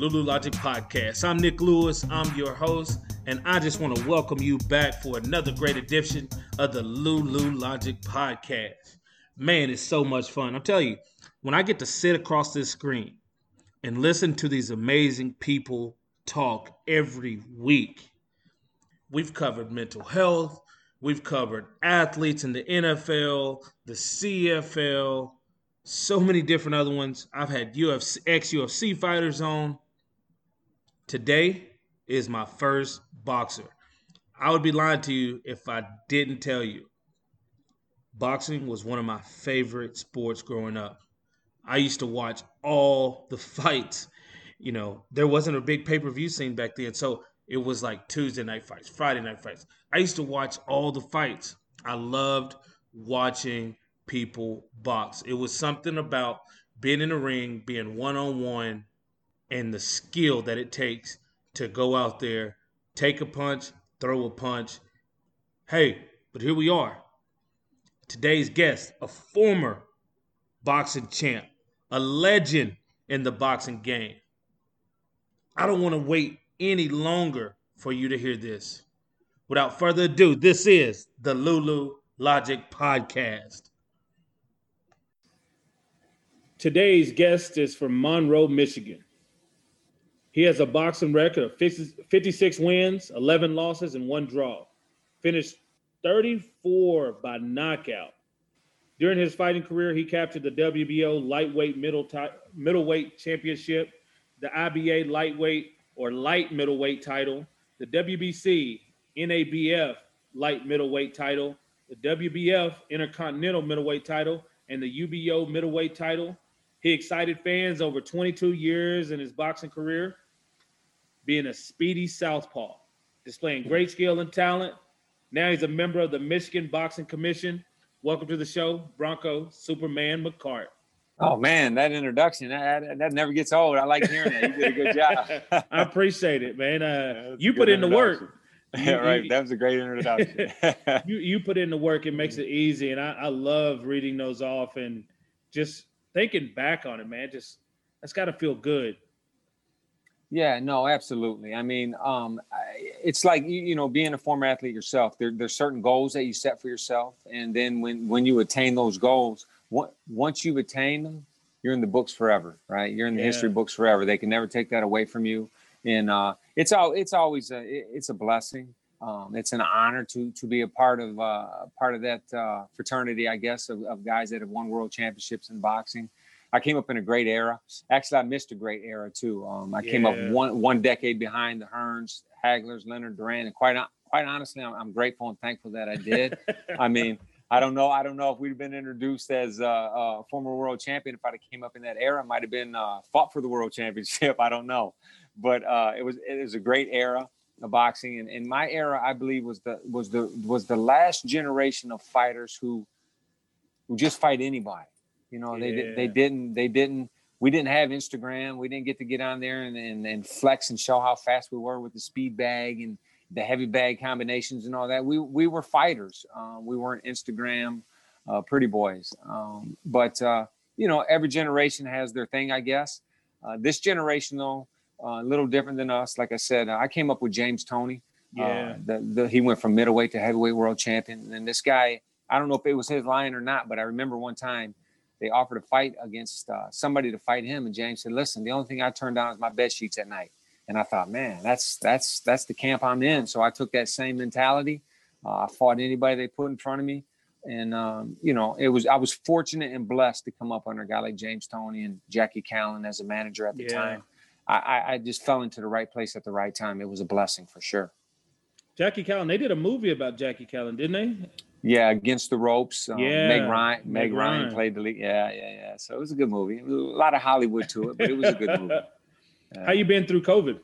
Lulu Logic Podcast. I'm Nick Lewis, I'm your host, and I just want to welcome you back for another great edition of the Lulu Logic Podcast. Man, it's so much fun. I'm telling you, when I get to sit across this screen and listen to these amazing people talk every week, we've covered mental health, we've covered athletes in the NFL, the CFL, so many different other ones. I've had UFC, ex UFC fighters on. Today is my first boxer. I would be lying to you if I didn't tell you. Boxing was one of my favorite sports growing up. I used to watch all the fights. You know, there wasn't a big pay per view scene back then. So it was like Tuesday night fights, Friday night fights. I used to watch all the fights. I loved watching people box. It was something about being in the ring, being one on one, and the skill that it takes to go out there, take a punch, throw a punch. Hey, but here we are. Today's guest, a former boxing champ, a legend in the boxing game. I don't want to wait any longer for you to hear this. Without further ado, this is the Lulu Logic Podcast. Today's guest is from Monroe, Michigan. He has a boxing record of 56 wins, 11 losses, and one draw. Finished 34 by knockout. During his fighting career, he captured the WBO lightweight middle t- middleweight championship, the IBA lightweight or light middleweight title, the WBC NABF light middleweight title, the WBF intercontinental middleweight title, and the UBO middleweight title. He excited fans over 22 years in his boxing career, being a speedy southpaw, displaying great skill and talent. Now he's a member of the Michigan Boxing Commission. Welcome to the show, Bronco Superman McKart. Oh man, that introduction that, that never gets old. I like hearing that. You did a good job. I appreciate it, man. Uh, you put in the work. Yeah, right. that was a great introduction. you you put in the work. It makes it easy, and I, I love reading those off and just thinking back on it, man, just that's got to feel good. Yeah, no, absolutely. I mean, um, it's like you know, being a former athlete yourself. There, there's certain goals that you set for yourself, and then when when you attain those goals, once you've attained them, you're in the books forever, right? You're in the yeah. history books forever. They can never take that away from you, and uh, it's all it's always a it's a blessing. Um, it's an honor to to be a part of uh, part of that uh, fraternity, I guess, of, of, guys that have won world championships in boxing. I came up in a great era. Actually, I missed a great era too. Um, I yeah. came up one one decade behind the Hearns, Haglers, Leonard Duran, and quite quite honestly, I'm, I'm grateful and thankful that I did. I mean, I don't know. I don't know if we'd have been introduced as uh, a former world champion if I'd have came up in that era. Might have been uh, fought for the world championship. I don't know, but uh, it was it was a great era boxing. And in my era, I believe was the was the was the last generation of fighters who who just fight anybody. You know, yeah. they they didn't they didn't we didn't have Instagram. We didn't get to get on there and, and, and flex and show how fast we were with the speed bag and the heavy bag combinations and all that. We we were fighters. Uh, we weren't Instagram uh, pretty boys. Um, but uh, you know, every generation has their thing, I guess. Uh, this generation, though, a little different than us. Like I said, uh, I came up with James Toney. Uh, yeah. The, the, he went from middleweight to heavyweight world champion. And this guy, I don't know if it was his line or not, but I remember one time they offered a fight against uh, somebody to fight him, and James said, "Listen, the only thing I turn down is my bed sheets at night." And I thought, man, that's that's that's the camp I'm in. So I took that same mentality. Uh, I fought anybody they put in front of me, and um, you know, it was I was fortunate and blessed to come up under a guy like James Toney and Jackie Kallen as a manager at the yeah. time. I, I just fell into the right place at the right time. It was a blessing for sure. Jackie Kallen, they did a movie about Jackie Kallen, didn't they? Yeah, Against the Ropes. Um, yeah, Meg Ryan. Meg, Meg Ryan, Ryan, played the lead. Yeah, yeah, yeah. So it was a good movie. A lot of Hollywood to it, but it was a good movie. Uh, How you been through COVID?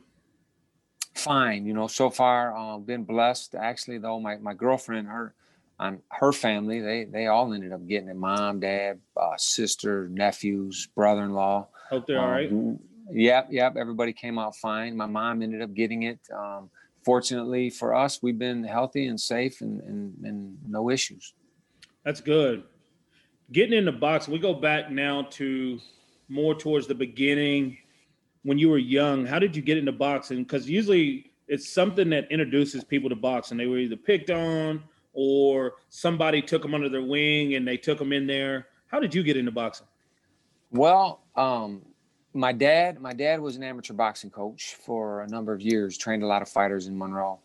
Fine. You know, so far, uh, been blessed. Actually, though, my my girlfriend, her, on her family, they they all ended up getting it. Mom, dad, uh, sister, nephews, brother-in-law. Hope they're um, all right. Yep, yep. Everybody came out fine. My mom ended up getting it. Um, fortunately for us, we've been healthy and safe and, and, and no issues. That's good. Getting in the box, we go back now to more towards the beginning when you were young, how did you get into boxing? Because usually it's something that introduces people to boxing. They were either picked on or somebody took them under their wing and they took them in there. How did you get into boxing? Well, um, my dad, my dad was an amateur boxing coach for a number of years, trained a lot of fighters in Monroe.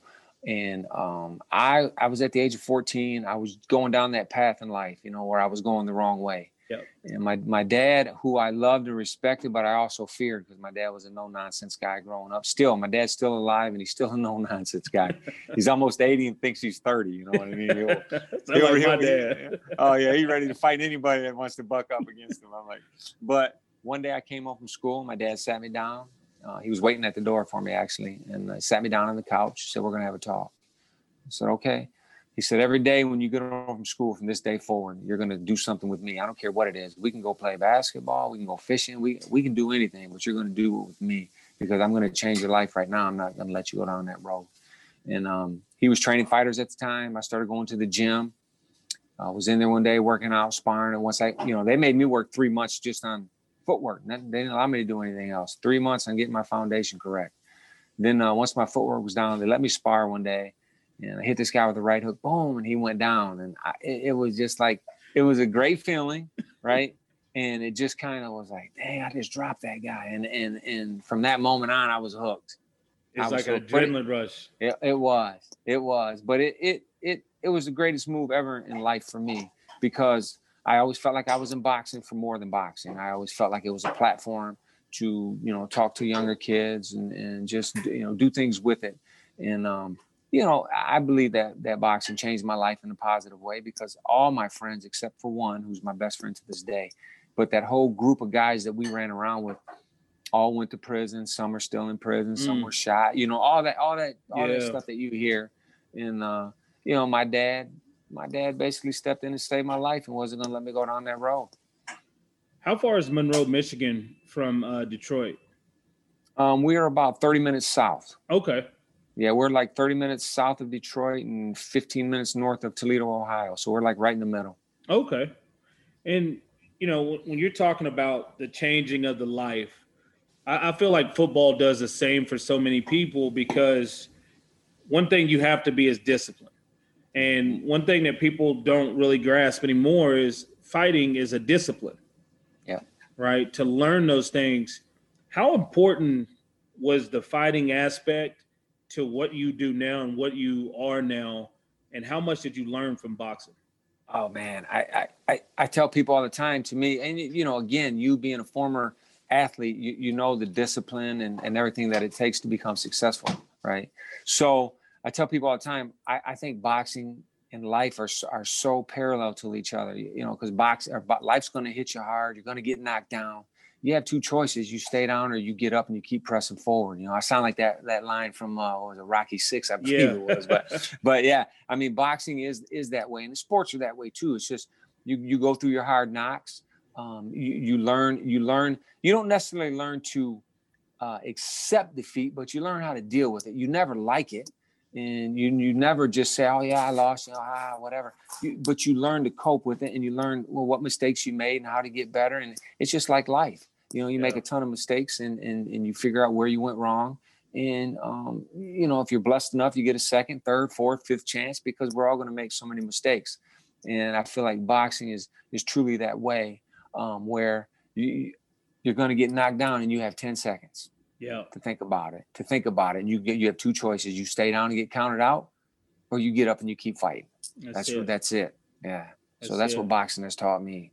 And um, I, I was at the age of 14. I was going down that path in life, you know, where I was going the wrong way. Yep. And my, my dad, who I loved and respected, but I also feared because my dad was a no nonsense guy growing up. Still, my dad's still alive and he's still a no nonsense guy. he's almost 80 and thinks he's 30. You know what I mean? He'll, he'll, like my dad. oh, yeah. He's ready to fight anybody that wants to buck up against him. I'm like, but one day I came home from school. My dad sat me down. Uh, he was waiting at the door for me, actually, and uh, sat me down on the couch. Said, We're going to have a talk. I said, Okay. He said, every day when you get home from school from this day forward, you're going to do something with me. I don't care what it is. We can go play basketball. We can go fishing. We, we can do anything, but you're going to do it with me because I'm going to change your life right now. I'm not going to let you go down that road. And um, he was training fighters at the time. I started going to the gym. I was in there one day working out, sparring. And once I, you know, they made me work three months just on footwork. They didn't allow me to do anything else. Three months on getting my foundation correct. Then uh, once my footwork was down, they let me spar one day and I hit this guy with the right hook, boom, and he went down. And I, it, it, was just like it was a great feeling, right? and it just kind of was like, dang, I just dropped that guy. And and and from that moment on, I was hooked. It's was like an adrenaline it, rush. It, it was, it was, but it it it it was the greatest move ever in life for me because I always felt like I was in boxing for more than boxing. I always felt like it was a platform to you know talk to younger kids and and just you know do things with it. And um, you know, I believe that that boxing changed my life in a positive way because all my friends, except for one, who's my best friend to this day, but that whole group of guys that we ran around with, all went to prison. Some are still in prison. Some mm. were shot. You know, all that, all that, all yeah. that stuff that you hear. And uh, you know, my dad, my dad basically stepped in and saved my life and wasn't gonna let me go down that road. How far is Monroe, Michigan, from uh, Detroit? Um, we are about thirty minutes south. Okay. Yeah, we're like 30 minutes south of Detroit and 15 minutes north of Toledo, Ohio. So we're like right in the middle. Okay. And, you know, when you're talking about the changing of the life, I, I feel like football does the same for so many people because one thing you have to be is discipline. And one thing that people don't really grasp anymore is fighting is a discipline. Yeah. Right. To learn those things. How important was the fighting aspect to what you do now and what you are now and how much did you learn from boxing oh man i i i tell people all the time to me and you know again you being a former athlete you, you know the discipline and, and everything that it takes to become successful right so i tell people all the time i, I think boxing and life are, are so parallel to each other you know because box or life's going to hit you hard you're going to get knocked down you have two choices: you stay down or you get up and you keep pressing forward. You know, I sound like that that line from uh, was it Rocky Six, I believe yeah. it was. But but yeah, I mean, boxing is is that way, and the sports are that way too. It's just you you go through your hard knocks. Um, you, you learn you learn. You don't necessarily learn to uh, accept defeat, but you learn how to deal with it. You never like it, and you you never just say, "Oh yeah, I lost," you know, ah, whatever. You, but you learn to cope with it, and you learn well what mistakes you made and how to get better. And it's just like life. You know, you yeah. make a ton of mistakes and, and and you figure out where you went wrong. And um, you know, if you're blessed enough, you get a second, third, fourth, fifth chance because we're all going to make so many mistakes. And I feel like boxing is is truly that way, um, where you you're going to get knocked down and you have 10 seconds yeah to think about it to think about it and you get you have two choices you stay down and get counted out or you get up and you keep fighting that's that's, it. What, that's it yeah that's so that's it. what boxing has taught me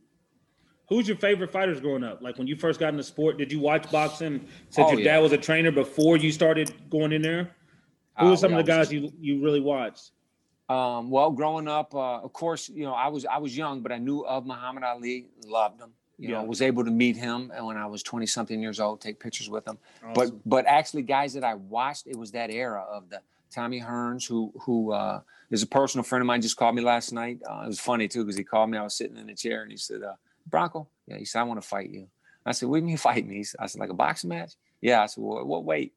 Who's your favorite fighters growing up? Like when you first got into sport, did you watch boxing? Said oh, your yeah. dad was a trainer before you started going in there. Who uh, were some of the guys you you really watched? Um, well, growing up, uh, of course, you know I was I was young, but I knew of Muhammad Ali, loved him. You yeah. know, was able to meet him when I was twenty something years old, take pictures with him. Awesome. But but actually, guys that I watched, it was that era of the Tommy Hearns, who who uh, is a personal friend of mine, just called me last night. Uh, it was funny too because he called me. I was sitting in a chair and he said, uh, Bronco? Yeah. He said, I want to fight you. I said, what do you mean fight me? I said, like a boxing match? Yeah. I said, well, what weight?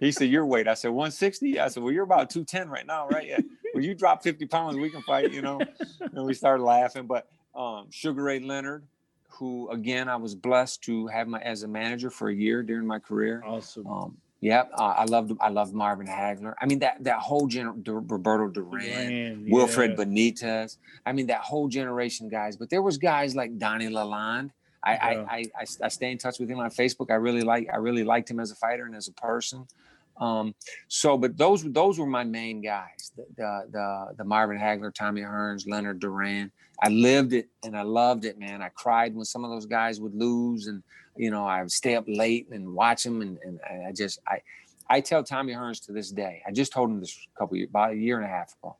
He said, your weight. I said, 160? I said, well, you're about 210 right now, right? Yeah. Well, you drop 50 pounds, we can fight, you know? And we started laughing. But um, Sugar Ray Leonard, who again I was blessed to have my as a manager for a year during my career. Awesome. Um, yeah, uh, I loved I loved Marvin Hagler. I mean that that whole gen Roberto Duran, Wilfred yeah. Benitez. I mean that whole generation guys. But there was guys like Donnie Lalonde. I, Yeah. I, I, I I stay in touch with him on Facebook. I really like I really liked him as a fighter and as a person. Um, so, but those those were my main guys. The the the, the Marvin Hagler, Tommy Hearns, Leonard Duran. I lived it and I loved it, man. I cried when some of those guys would lose, and you know I would stay up late and watch them, and, and I just I I tell Tommy Hearns to this day. I just told him this a couple years, about a year and a half ago.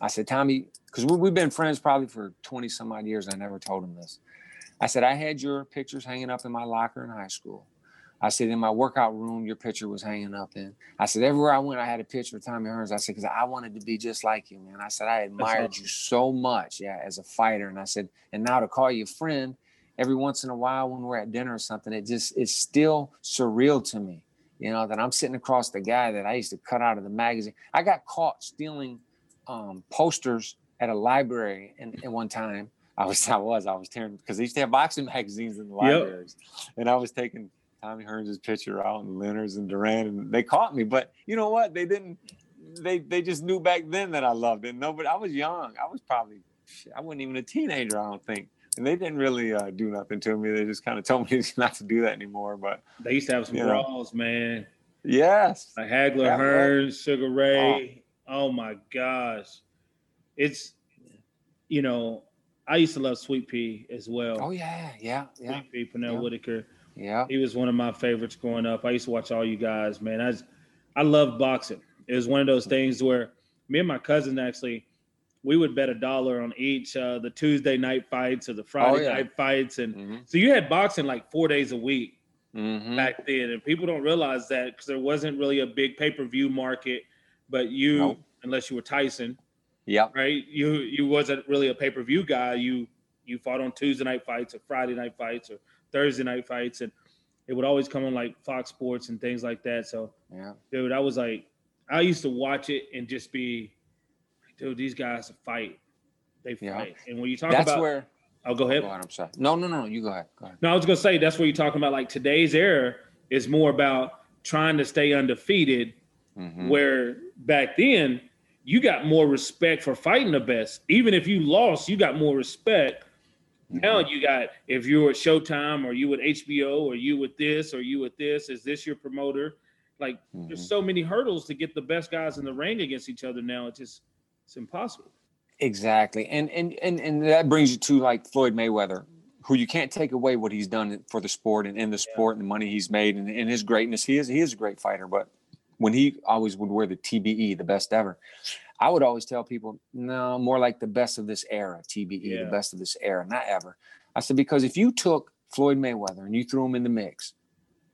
I said, Tommy, because we, we've been friends probably for twenty some odd years. I never told him this. I said I had your pictures hanging up in my locker in high school. I said in my workout room, your picture was hanging up in. I said everywhere I went, I had a picture of Tommy Hearns. I said because I wanted to be just like you, man. I said I admired awesome. you so much, yeah, as a fighter. And I said, and now to call you a friend, every once in a while when we're at dinner or something, it just it's still surreal to me, you know, that I'm sitting across the guy that I used to cut out of the magazine. I got caught stealing um, posters at a library, and, and one time I was I was I was tearing because they used to have boxing magazines in the libraries, and I was taking Tommy Hearns' picture out and Leonard's and Duran, and they caught me. But you know what? They didn't. They they just knew back then that I loved it. No, but I was young. I was probably I wasn't even a teenager. I don't think. And they didn't really uh, do nothing to me. They just kind of told me not to do that anymore. But They used to have some You know. man. yes, Like Hagler, Yeah, Hearns, Sugar Ray. Oh. my gosh, it's you know I used to love Sweet Pea as well. oh yeah, yeah, yeah, Sweet Pea, Pernell Yeah. Whitaker. Yeah. He was one of my favorites growing up. I used to watch all you guys, man. I I loved boxing. It was one of those things where me and my cousin actually we would bet a dollar on each uh, the Tuesday night fights or the Friday yeah. night fights, and Mm-hmm. so you had boxing like four days a week Mm-hmm. back then, and people don't realize that because there wasn't really a big pay per view market. But you, Nope. unless you were Tyson, yeah, right? You you wasn't really a pay per view guy. You you fought on Tuesday night fights or Friday night fights or Thursday night fights, and it would always come on like Fox Sports and things like that. So, Yeah. dude, I was like, I used to watch it and just be, dude, these guys fight, they Yeah. fight. And when you talk That's about, where. oh, go ahead. Go ahead. I'm sorry. No, no, no. You go ahead. Go ahead. No, I was gonna say that's where you're talking about. Like today's era is more about trying to stay undefeated Mhm. where back then you got more respect for fighting the best. Even if you lost, you got more respect. Now Mm-hmm. you got if you were at Showtime or you with HBO or you with this or you with this, is this your promoter? Like Mhm. there's so many hurdles to get the best guys in the ring against each other now. It's just it's impossible. Exactly. And and and and that brings you to like Floyd Mayweather, who you can't take away what he's done for the sport and in the sport and the money he's made and, and his greatness. He is he is a great fighter, but when he always would wear the TBE, the best ever, I would always tell people, no, more like the best of this era, TBE, Yeah. the best of this era, not ever. I said, because if you took Floyd Mayweather and you threw him in the mix,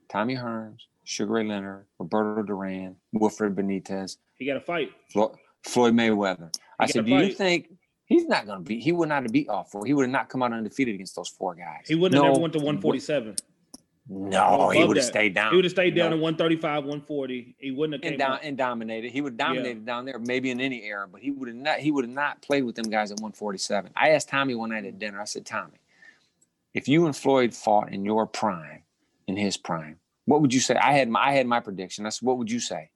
Tommy Hearns, Sugar Ray Leonard, Roberto Duran, Wilfred Benitez, He got a fight. Flo- Floyd Mayweather. I said, do you think he's not going to be? He would not have beat all four. He would have not come out undefeated against those four guys. He wouldn't have No, never went to 147. No, he would have stayed down. He would have stayed down No. at 135, 140. He wouldn't have and down and dominated. He would have dominated down there, maybe in any era, but he would have not. He would have not played with them guys at 147. I asked Tommy one night at dinner. I said, Tommy, if you and Floyd fought in your prime, in his prime, what would you say? I had my I had my prediction. I said, what would you say?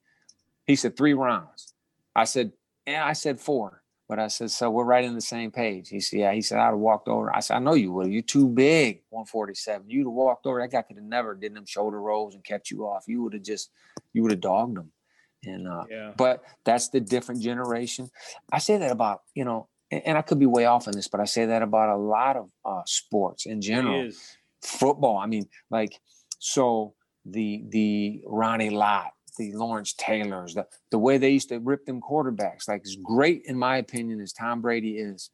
He said three rounds. I said, yeah, I said four. But I said, so we're right in the same page. He said, yeah. He said, I'd have walked over. I said, I know you would. You're too big, 147. You'd have walked over. That guy could have never did them shoulder rolls and kept you off. You would have just, you would have dogged him. And uh, Yeah. but that's the different generation. I say that about, you know, and, and I could be way off on this, but I say that about a lot of uh, sports in general football. I mean, like, so the the Ronnie Lott, the Lawrence Taylors, the the way they used to rip them quarterbacks, like as great in my opinion as Tom Brady is.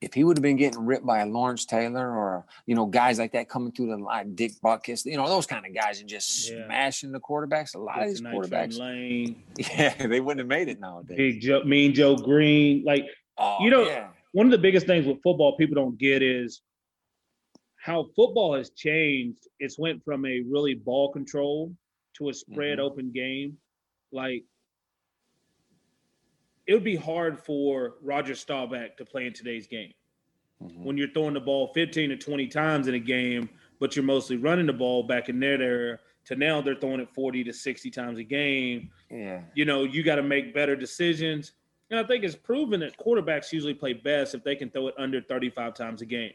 If he would have been getting ripped by a Lawrence Taylor or you know guys like that coming through the line, Dick Butkus, you know those kind of guys and just Yeah. smashing the quarterbacks. A lot of these quarterbacks, Lane, yeah, they wouldn't have made it nowadays. Big Joe, Mean Joe Greene. Like Oh, you know- yeah. one of the biggest things with football people don't get is how football has changed. It's went from a really ball control to a spread Mhm. open game. Like it would be hard for Roger Staubach to play in today's game. mm-hmm. when you're throwing the ball 15 to 20 times in a game, but you're mostly running the ball back in their area to now they're throwing it 40 to 60 times a game. Yeah. You know, you got to make better decisions. And I think it's proven that quarterbacks usually play best if they can throw it under 35 times a game.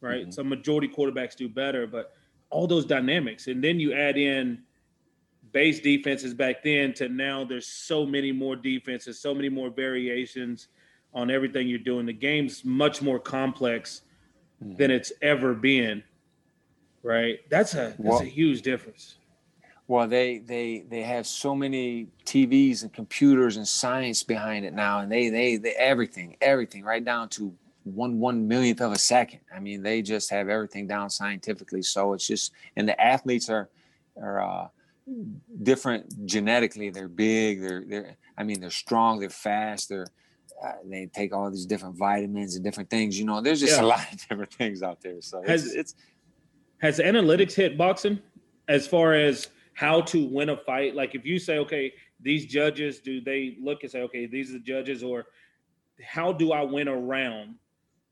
Right. Mm-hmm. So majority quarterbacks do better, but all those dynamics. And then you add in base defenses back then to now there's so many more defenses, so many more variations on everything you're doing. The game's much more complex mm-hmm. than it's ever been. Right? That's a that's well, a huge difference. Well, they they they have so many TVs and computers and science behind it now, and they they, they everything everything right down to one one millionth of a second. I mean, they just have everything down scientifically. So it's just and the athletes are are uh, different genetically. They're big. They're they're. I mean, they're strong. They're fast. They're uh, they take all these different vitamins and different things. You know, there's just yeah. a lot of different things out there. So has, it's, it's has analytics hit boxing as far as how to win a fight? Like if you say, okay, these judges, do they look and say, okay, these are the judges, or how do I win a round?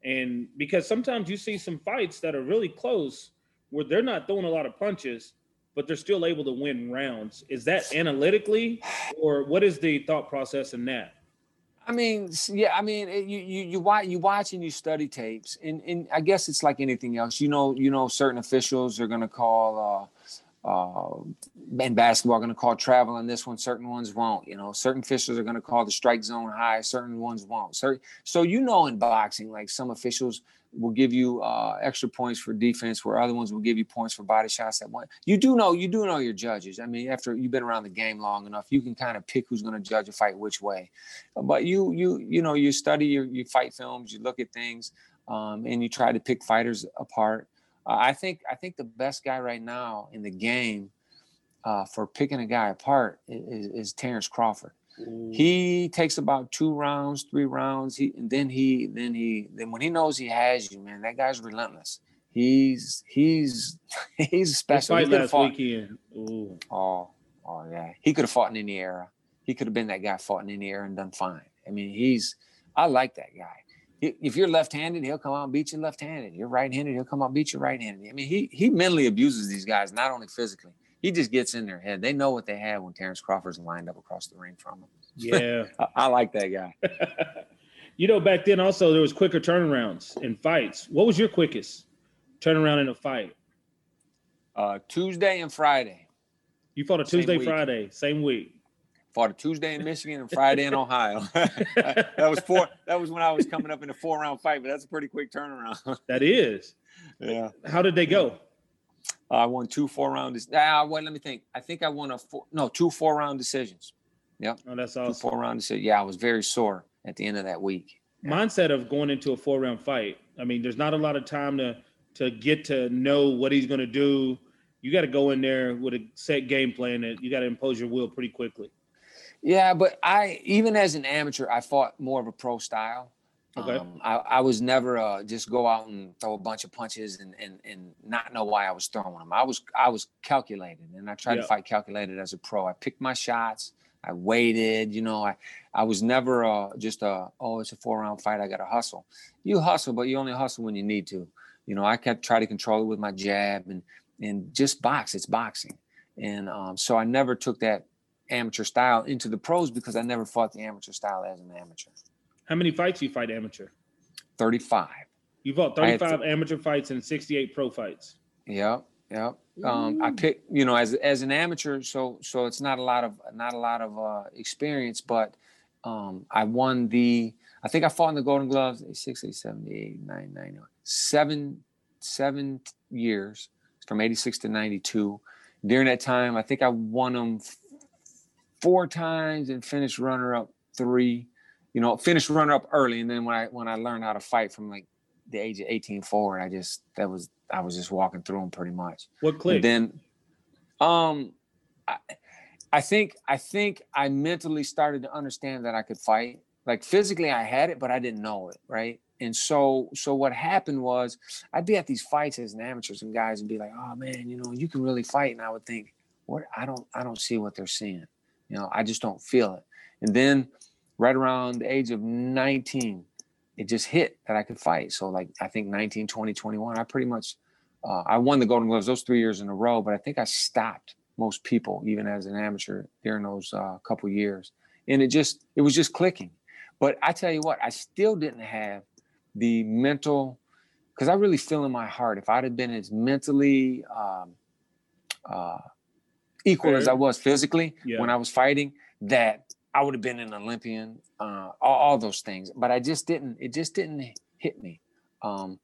And because sometimes you see some fights that are really close where they're not throwing a lot of punches, but they're still able to win rounds. Is that analytically, or what is the thought process in that? I mean, yeah, I mean, you you you watch you watch and you study tapes, and and I guess it's like anything else. You know, you know, certain officials are to call. Uh, uh, in basketball, going to call travel on this one. Certain ones won't. You know, certain officials are going to call the strike zone high. Certain ones won't. So, so you know, in boxing, like some officials will give you uh, extra points for defense, where other ones will give you points for body shots. That one, you do know, you do know your judges. I mean, after you've been around the game long enough, you can kind of pick who's going to judge a fight which way. But you, you, you know, you study your, your fight films, you look at things, um, and you try to pick fighters apart. Uh, I think, I think the best guy right now in the game uh, for picking a guy apart is, is Terrence Crawford. He takes about two rounds, three rounds. He and then he then he then when he knows he has you, man, that guy's relentless. He's he's he's special. Fight last fought, weekend. Ooh. Oh, oh yeah. He could have fought in any era. He could have been that guy fought in any era and done fine. I mean, he's I like that guy. If you're left-handed, he'll come out and beat you left-handed. You're right-handed, he'll come out and beat you right-handed. I mean, he he mentally abuses these guys, not only physically he just gets in their head. They know what they have when Terrence Crawford's lined up across the ring from them. Yeah, I, I, like that guy. you know, back then also there was quicker turnarounds in fights. What was your quickest turnaround in a fight? Uh, Tuesday and Friday. You fought a Tuesday, Friday, same week. Fought a Tuesday in Michigan and Friday in Ohio. that was four. That was when I was coming up in a four round fight, but that's a pretty quick turnaround. that is. Yeah. How did they go? Uh, I won two four round. Ah, wait, let me think. I think I won a four, no two four round decisions. Yep. Oh, that's awesome. Two four round decisions. Yeah, I was very sore at the end of that week. Yeah. Mindset of going into a four round fight. I mean, there's not a lot of time to to get to know what he's going to do. You got to go in there with a set game plan that you got to impose your will pretty quickly. Yeah, but I even as an amateur, I fought more of a pro style. Okay. Um, I, I, was never uh, just go out and throw a bunch of punches and, and and not know why I was throwing them. I was I was calculated, and I tried to fight calculated as a pro. I picked my shots. I waited. You know, I I was never uh, just a oh it's a four round fight. I got to hustle. You hustle, but you only hustle when you need to. You know, I kept try to control it with my jab and and just box. It's boxing, and um, so I never took that amateur style into the pros because I never fought the amateur style as an amateur. How many fights you fight amateur? 35. You fought 35 amateur fights and 68 pro fights. Yep. Yep. Um, I pick, you know, as as an amateur, so so it's not a lot of not a lot of uh, experience, but um, I won the. I think I fought in the Golden Gloves six, eight, seven, eight, nine, nine, seven, seven years from '86 to '92. During that time, I think I won them four times and finished runner up three you know, finished runner up early, and then when I when I learned how to fight from like the age of 18 forward, I just that was I was just walking through them pretty much. What clicked? then, um, I, I think I think I mentally started to understand that I could fight. Like physically, I had it, but I didn't know it, right? And so, so what happened was, I'd be at these fights as an amateur, and guys would be like, "Oh man, you know, you can really fight," and I would think, "What? I don't, I don't see what they're seeing. You know, I just don't feel it." And then right around the age of 19, it just hit that I could fight. So like I think 19, 20, 21, I pretty much uh, I won the Golden Gloves those three years in a row, but I think I stopped most people even as an amateur during those uh, couple years, and it just it was just clicking. But I tell you what, I still didn't have the mental because I really feel in my heart if I'd have been as mentally um, uh, equal Fair. as I was physically yeah. when I was fighting, that I would have been an Olympian, uh, all, all, those things. But I just didn't. It just didn't hit me. Um,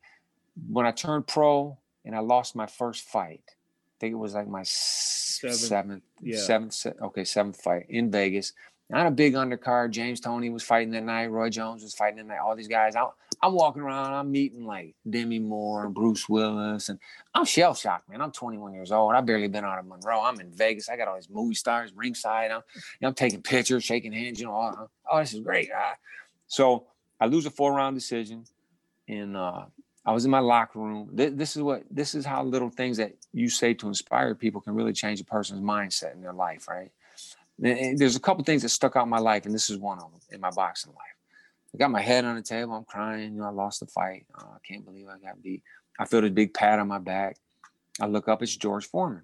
when I turned pro and I lost my first fight, I think it was like my seventh, seventh, yeah. seventh okay, seventh fight in Vegas. Not a big undercard. James Toney was fighting that night. Roy Jones was fighting that night. All these guys. I, I'm walking around. I'm meeting like Demi Moore and Bruce Willis, and I'm shell shocked, man. I'm 21 years old. I've barely been out of Monroe. I'm in Vegas. I got all these movie stars ringside. I'm, you know, I'm taking pictures, shaking hands. You know, oh, oh this is great. Ah. So I lose a four round decision, and uh, I was in my locker room. This, this is what this is how little things that you say to inspire people can really change a person's mindset in their life, right? And there's a couple things that stuck out in my life, and this is one of them in my boxing life. I got my head on the table. I'm crying. You know, I lost the fight. Uh, I can't believe I got beat. I feel this big pat on my back. I look up. It's George Foreman.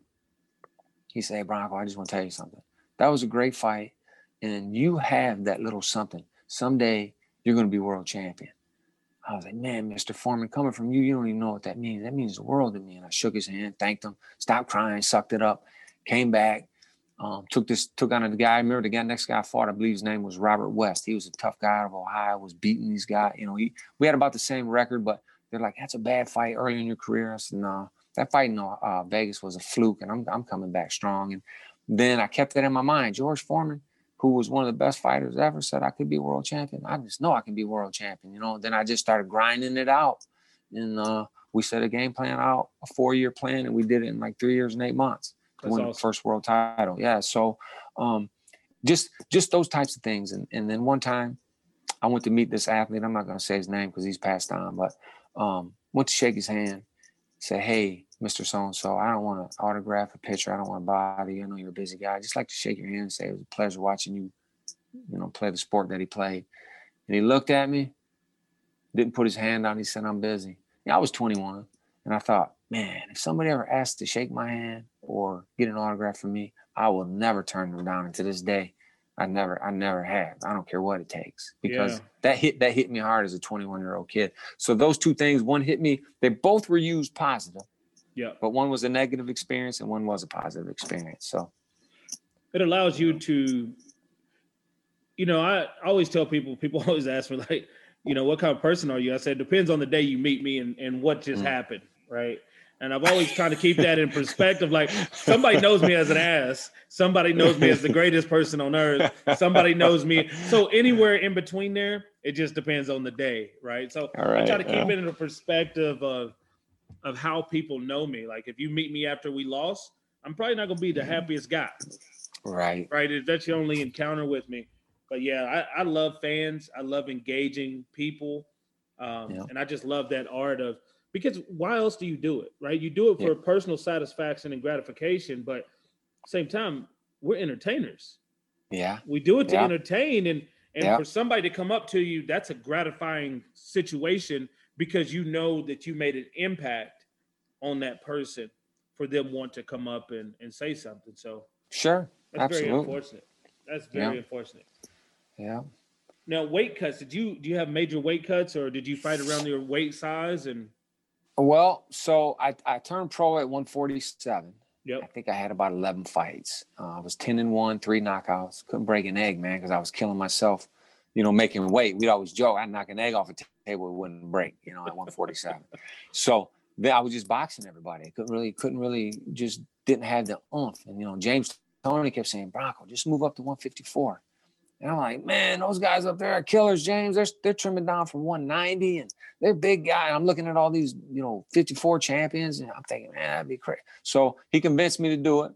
He said, Bronco, I just want to tell you something. That was a great fight. And you have that little something. Someday you're going to be world champion. I was like, man, Mr. Foreman, coming from you, you don't even know what that means. That means the world to me. And I shook his hand, thanked him, stopped crying, sucked it up, came back, um, took this took on a guy. I remember the guy next guy I fought. I believe his name was Robert West. He was a tough guy out of Ohio. Was beating these guys. You know, he we had about the same record, but they're like, that's a bad fight early in your career. I said, no, that fight in uh, Vegas was a fluke, and I'm I'm coming back strong. And then I kept that in my mind. George Foreman, who was one of the best fighters ever, said I could be world champion. I just know I can be world champion. You know. Then I just started grinding it out, and uh, we set a game plan out, a four year plan, and we did it in like three years and eight months to win awesome. the first world title. Yeah. So um, just just those types of things. And and then one time I went to meet this athlete. I'm not gonna say his name because he's passed on, but um, went to shake his hand, said, Hey, Mr. So and so, I don't want to autograph a picture. I don't want to bother you. I know you're a busy guy. I just like to shake your hand and say it was a pleasure watching you, you know, play the sport that he played. And he looked at me, didn't put his hand on. He said, I'm busy. Yeah, I was 21. And I thought, man, if somebody ever asked to shake my hand or get an autograph from me, I will never turn them down. And to this day, I never, I never have. I don't care what it takes because yeah. that hit that hit me hard as a 21 year old kid. So those two things, one hit me. They both were used positive. Yeah. But one was a negative experience and one was a positive experience. So it allows you to, you know, I always tell people. People always ask me like, you know, what kind of person are you? I said, it depends on the day you meet me and and what just mm. happened, right? And I've always tried to keep that in perspective. Like somebody knows me as an ass. Somebody knows me as the greatest person on earth. Somebody knows me. So anywhere in between there, it just depends on the day, right? So right, I try to keep yeah. it in a perspective of of how people know me. Like if you meet me after we lost, I'm probably not gonna be the happiest guy. Right. Right. If that's your only encounter with me. But yeah, I, I love fans. I love engaging people. Um, yeah. and I just love that art of because why else do you do it right? You do it for yeah. personal satisfaction and gratification but same time we're entertainers. Yeah. We do it to yeah. entertain and and yeah. for somebody to come up to you that's a gratifying situation because you know that you made an impact on that person for them want to come up and, and say something. So sure. that's Absolutely. very unfortunate. That's very unfortunate. Yeah. Now weight cuts did you do you have major weight cuts or did you fight around your weight size and well, so I, I turned pro at 147. Yep. I think I had about 11 fights. Uh, I was 10 and 1, three knockouts. Couldn't break an egg, man, because I was killing myself, you know, making weight. We'd always joke, I'd knock an egg off a table, it wouldn't break, you know, at 147. so then I was just boxing everybody. I couldn't really, couldn't really, just didn't have the oomph. And, you know, James Toney kept saying, Bronco, just move up to 154. And I'm like, man, those guys up there are killers, James. They're they're trimming down from 190 and they're big guy. I'm looking at all these, you know, 54 champions, and I'm thinking, man, that'd be crazy. So he convinced me to do it.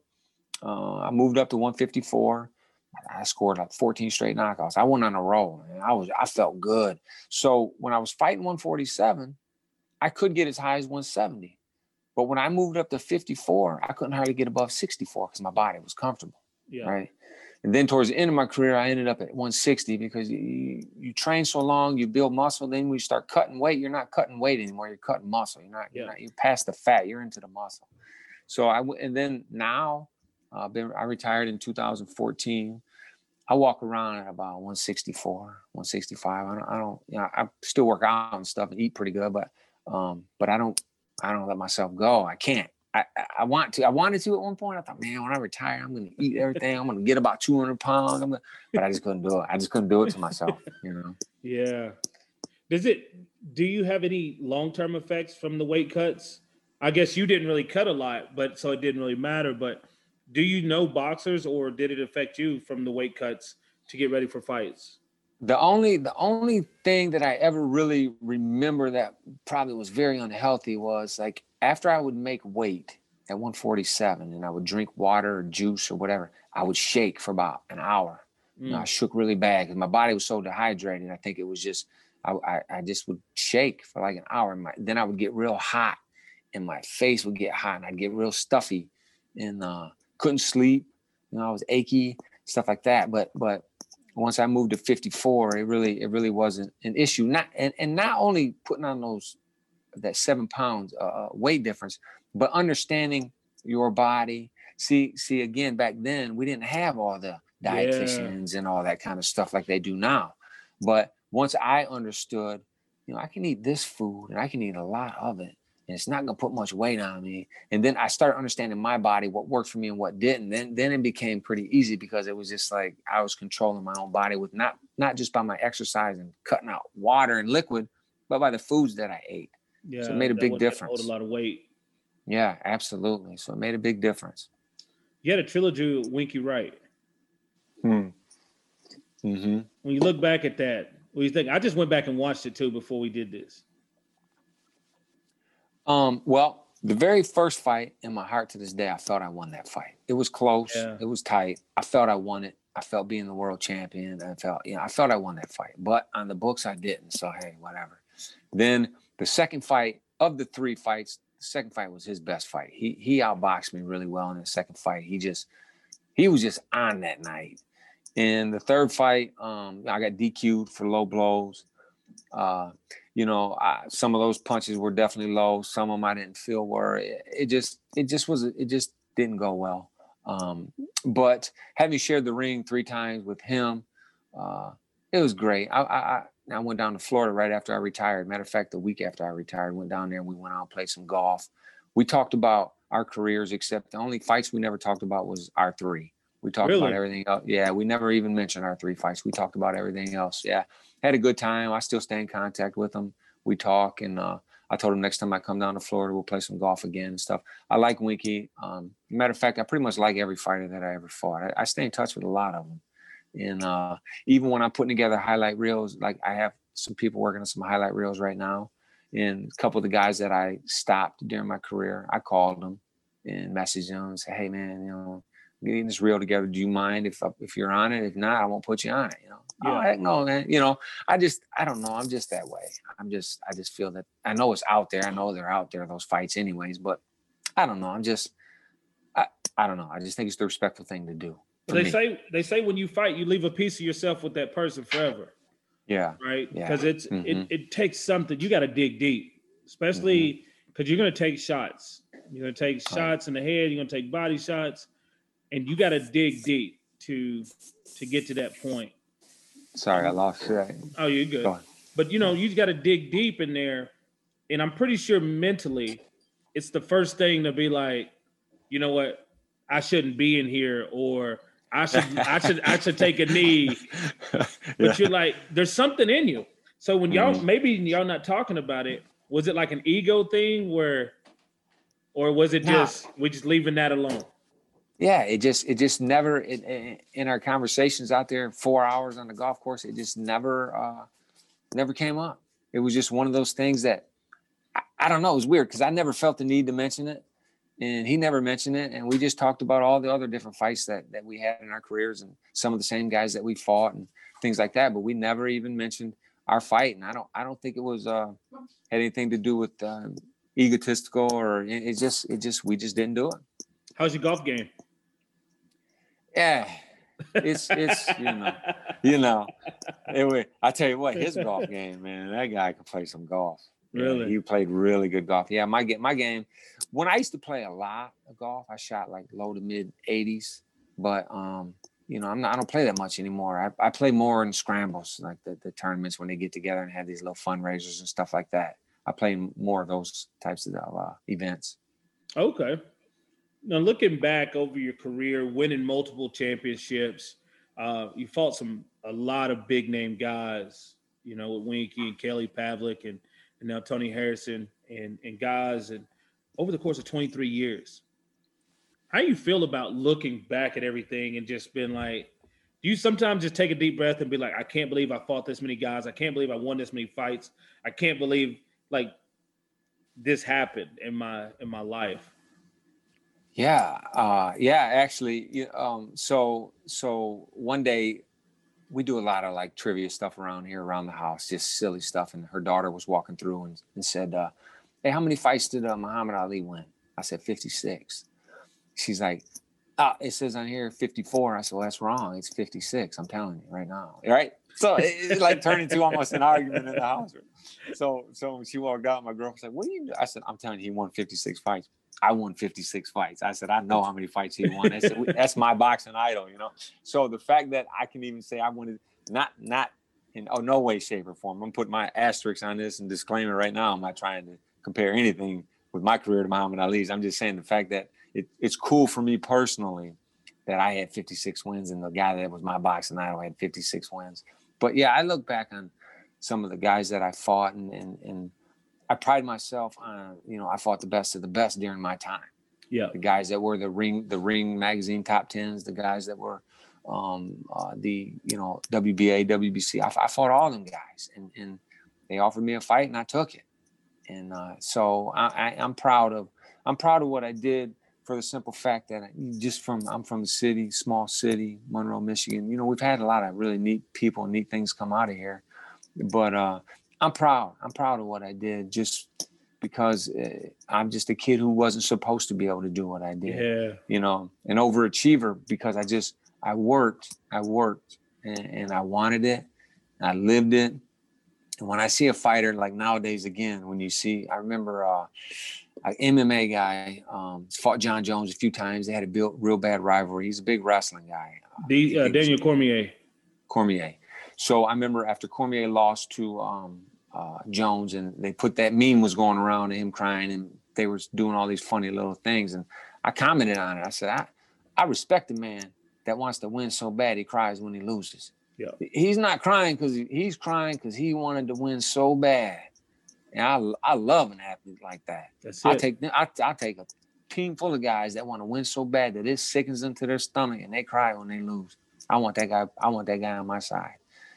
Uh, I moved up to 154. I scored like 14 straight knockouts. I went on a roll, and I was I felt good. So when I was fighting 147, I could get as high as 170. But when I moved up to 54, I couldn't hardly get above 64 because my body was comfortable. Yeah. Right. And then towards the end of my career, I ended up at 160 because you, you train so long, you build muscle. Then when you start cutting weight, you're not cutting weight anymore. You're cutting muscle. You're not. You're, not, you're past the fat. You're into the muscle. So I and then now, uh, been I retired in 2014. I walk around at about 164, 165. I don't. I don't. You know, I still work out and stuff and eat pretty good, but um, but I don't. I don't let myself go. I can't. I, I want to. I wanted to at one point. I thought, man, when I retire, I'm going to eat everything. I'm going to get about 200 pounds. I'm gonna, but I just couldn't do it. I just couldn't do it to myself. You know. Yeah. Does it? Do you have any long term effects from the weight cuts? I guess you didn't really cut a lot, but so it didn't really matter. But do you know boxers, or did it affect you from the weight cuts to get ready for fights? The only the only thing that I ever really remember that probably was very unhealthy was like after I would make weight at 147 and I would drink water or juice or whatever, I would shake for about an hour. Mm. You know, I mm. shook really bad because my body was so dehydrated. I think it was just I, I, I just would shake for like an hour. And my, then I would get real hot and my face would get hot and I'd get real stuffy and uh, couldn't sleep. You know, I was achy, stuff like that. But but once I moved to 54, it really it really wasn't an issue. Not and, and not only putting on those that seven pounds uh, uh, weight difference, but understanding your body. See see again back then we didn't have all the dietitians yeah. and all that kind of stuff like they do now. But once I understood, you know, I can eat this food and I can eat a lot of it and it's not going to put much weight on me. And then I started understanding my body, what worked for me and what didn't. Then then it became pretty easy because it was just like I was controlling my own body with not not just by my exercise and cutting out water and liquid, but by the foods that I ate. Yeah, so it made a big difference. Hold a lot of weight. Yeah, absolutely. So it made a big difference. You had a trilogy with Winky Wright. Hmm. Mm-hmm. When you look back at that, what do you think? I just went back and watched it too before we did this. Um, well, the very first fight in my heart to this day, I felt I won that fight. It was close. Yeah. It was tight. I felt I won it. I felt being the world champion. I felt, you know, I felt I won that fight. But on the books, I didn't. So hey, whatever. Then the second fight of the three fights, the second fight was his best fight. He he outboxed me really well in the second fight. He just he was just on that night. In the third fight, um, I got DQ'd for low blows. Uh, you know, I, some of those punches were definitely low. Some of them I didn't feel were. It, it just, it just was, it just didn't go well. Um, but having shared the ring three times with him, uh, it was great. I, I, I went down to Florida right after I retired. Matter of fact, the week after I retired, went down there and we went out and played some golf. We talked about our careers, except the only fights we never talked about was our three. We talked really? about everything else. Yeah, we never even mentioned our three fights. We talked about everything else. Yeah had a good time. I still stay in contact with him. We talk, and uh, I told him next time I come down to Florida, we'll play some golf again and stuff. I like Winky. Um, matter of fact, I pretty much like every fighter that I ever fought. I, I stay in touch with a lot of them, and uh, even when I'm putting together highlight reels, like I have some people working on some highlight reels right now, and a couple of the guys that I stopped during my career, I called them and messaged them and said, "Hey, man, you know." Getting this reel together. Do you mind if if you're on it? If not, I won't put you on it. You know, Oh, yeah. Oh heck no, man. You know, I just I don't know. I'm just that way. I'm just I just feel that I know it's out there. I know they're out there, those fights anyways, but I don't know. I'm just I, I don't know. I just think it's the respectful thing to do. They me. say they say when you fight, you leave a piece of yourself with that person forever. Yeah. Right? Because yeah. it's mm-hmm. it, it takes something. You gotta dig deep, especially because mm-hmm. you're gonna take shots. You're gonna take shots in the head, you're gonna take body shots, and you gotta dig deep to to get to that point. Sorry, I lost you. Oh, you're good. Go but you know, you got to dig deep in there, and I'm pretty sure mentally, it's the first thing to be like, you know what, I shouldn't be in here, or I should, I should, I should take a knee. But yeah. you're like, there's something in you. So when y'all mm maybe y'all not talking about it, was it like an ego thing where, or was it just we just leaving that alone? yeah, it just it just never it, it, in our conversations out there, four hours on the golf course, it just never uh, never came up. It was just one of those things that I, I don't know. It was weird because I never felt the need to mention it, and he never mentioned it, and we just talked about all the other different fights that that we had in our careers and some of the same guys that we fought and things like that. But we never even mentioned our fight, and I don't I don't think it was uh, had anything to do with uh, egotistical or it, it just it just we just didn't do it. How's your golf game? Yeah, it's it's you know, you know. Anyway, I tell you what, his golf game, man, that guy can play some golf. Really? Yeah, he played really good golf. Yeah, my game, my game. When I used to play a lot of golf, I shot like low to mid 80s, but um, you know, I'm not. I don't play that much anymore. I, I play more in scrambles, like the, the tournaments when they get together and have these little fundraisers and stuff like that. I play more of those types of uh, events. Okay. Now, looking back over your career, winning multiple championships, uh, you fought some a lot of big name guys. You know, with Winky and Kelly Pavlik and and now Tony Harrison and and guys and over the course of 23 years. How you feel about looking back at everything and just being like, do you sometimes just take a deep breath and be like, I can't believe I fought this many guys. I can't believe I won this many fights. I can't believe like this happened in my in my life. Yeah, uh, yeah. Actually, um, so so one day we do a lot of like trivia stuff around here around the house, just silly stuff. And her daughter was walking through and, and said, uh, "Hey, how many fights did uh, Muhammad Ali win?" I said, "56." She's like, "Ah, it says on here 54." I said, "Well, that's wrong. It's 56. I'm telling you right now, right?" So it, it like turned into almost an argument in the house. So so she walked out, my girlfriend said, "What do you?" Do? I said, "I'm telling you, he won 56 fights." I won 56 fights. I said, I know how many fights he won. Said, That's my boxing idol, you know. So the fact that I can even say I wanted not not in oh no way, shape, or form. I'm putting my asterisks on this and disclaimer right now. I'm not trying to compare anything with my career to Muhammad Ali's. I'm just saying the fact that it, it's cool for me personally that I had 56 wins and the guy that was my boxing idol had 56 wins. But yeah, I look back on some of the guys that I fought and and, and I pride myself on, you know, I fought the best of the best during my time. Yeah. The guys that were the ring, the ring magazine top tens, the guys that were um, uh, the, you know, WBA, WBC. I, I, fought all them guys and, and they offered me a fight and I took it. And uh, so I, I, I'm proud of, I'm proud of what I did for the simple fact that I, just from, I'm from the city, small city, Monroe, Michigan. You know, we've had a lot of really neat people, neat things come out of here. But uh, I'm proud. I'm proud of what I did just because uh, I'm just a kid who wasn't supposed to be able to do what I did. Yeah. You know, an overachiever because I just I worked, I worked, and, and I wanted it, I lived it. And when I see a fighter like nowadays, again, when you see, I remember uh, an MMA guy um, fought Jon Jones a few times. They had a real, real bad rivalry. He's a big wrestling guy. The, uh, Daniel Cormier. Cormier. So I remember after Cormier lost to um, uh, Jones, and they put that meme was going around of him crying, and they were doing all these funny little things. And I commented on it. I said, I, I respect a man that wants to win so bad he cries when he loses. Yeah. He's not crying because he's crying because he wanted to win so bad. And I, I love an athlete like that. That's I take I, I take a team full of guys that want to win so bad that it sickens them to their stomach and they cry when they lose. I want that guy. I want that guy on my side,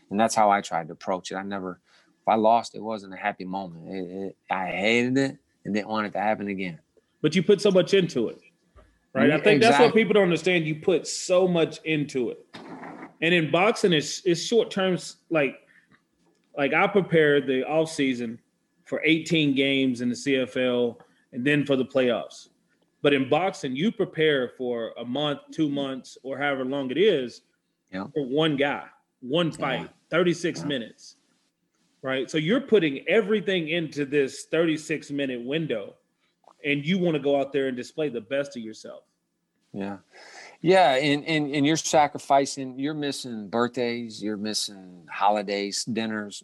and that's how I tried to approach it. I never if I lost, it wasn't a happy moment. It, it, I hated it and didn't want it to happen again. But you put so much into it, right? I think exactly. that's what people don't understand. You put so much into it, and in boxing, it's it's short terms. Like, like I prepared the off season for 18 games in the CFL, and then for the playoffs. But in boxing, you prepare for a month, two months, or however long it is yeah. for one guy, one fight, yeah. 36 yeah. minutes right? So you're putting everything into this 36 minute window and you want to go out there and display the best of yourself. Yeah. Yeah, and, and and you're sacrificing, you're missing birthdays, you're missing holidays, dinners,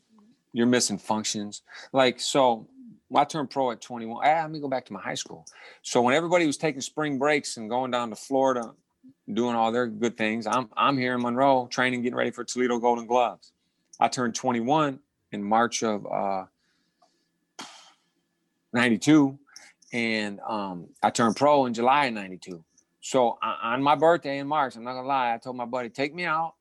you're missing functions. Like so I turned pro at 21. Ah, let me go back to my high school. So when everybody was taking spring breaks and going down to Florida, doing all their good things, I'm I'm here in Monroe training, getting ready for Toledo Golden Gloves. I turned 21 in March of uh, 92 and um, I turned pro in July of 92. So uh, on my birthday in March, I'm not gonna lie, I told my buddy, take me out,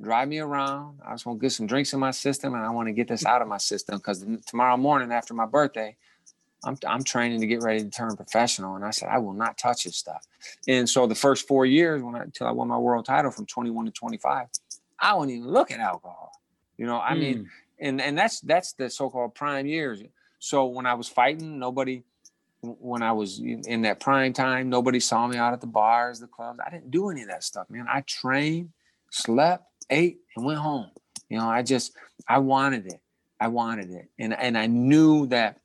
drive me around. I just want to get some drinks in my system and I want to get this out of my system because tomorrow morning after my birthday, I'm, I'm training to get ready to turn professional. And I said, I will not touch this stuff. And so the first four years when I, until I won my world title from 21 to 25, I wouldn't even look at alcohol. You know, I mm. mean, and and that's that's the so-called prime years. So when I was fighting, nobody, when I was in that prime time, nobody saw me out at the bars, the clubs. I didn't do any of that stuff, man. I trained slept, ate, and went home. You know, I just I wanted it. I wanted it. And and I knew that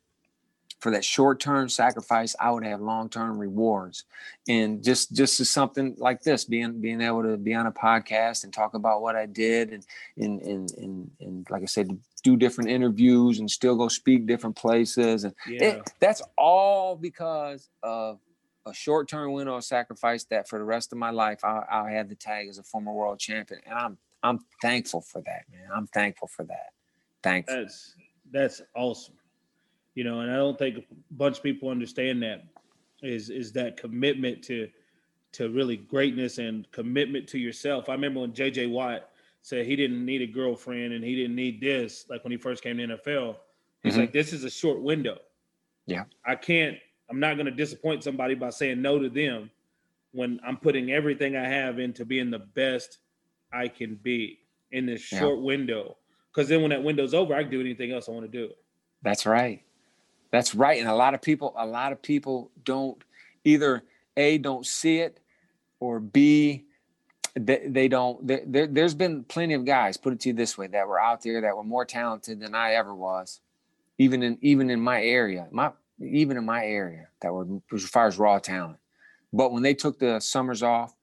for that short-term sacrifice, I would have long-term rewards. And just just as something like this, being being able to be on a podcast and talk about what I did and and and and, and like I said, do different interviews and still go speak different places. And yeah. it, that's all because of a short-term win or sacrifice that for the rest of my life I'll, I'll have the tag as a former world champion. And I'm I'm thankful for that, man. I'm thankful for that. Thankful. That's that's awesome you know, and I don't think a bunch of people understand that is is that commitment to to really greatness and commitment to yourself. I remember when JJ Watt said he didn't need a girlfriend and he didn't need this, like when he first came to NFL. He's mm-hmm. like, this is a short window. Yeah. I can't, I'm not going to disappoint somebody by saying no to them when I'm putting everything I have into being the best I can be in this short yeah. window. Because then when that window's over, I can do anything else I want to do. That's right. That's right. And a lot of people, a lot of people don't either A, don't see it, or B, they, they don't. There, there's been plenty of guys, put it to you this way, that were out there that were more talented than I ever was, even in even in my area, my even in my area that were as far as raw talent. But when they took the summers off,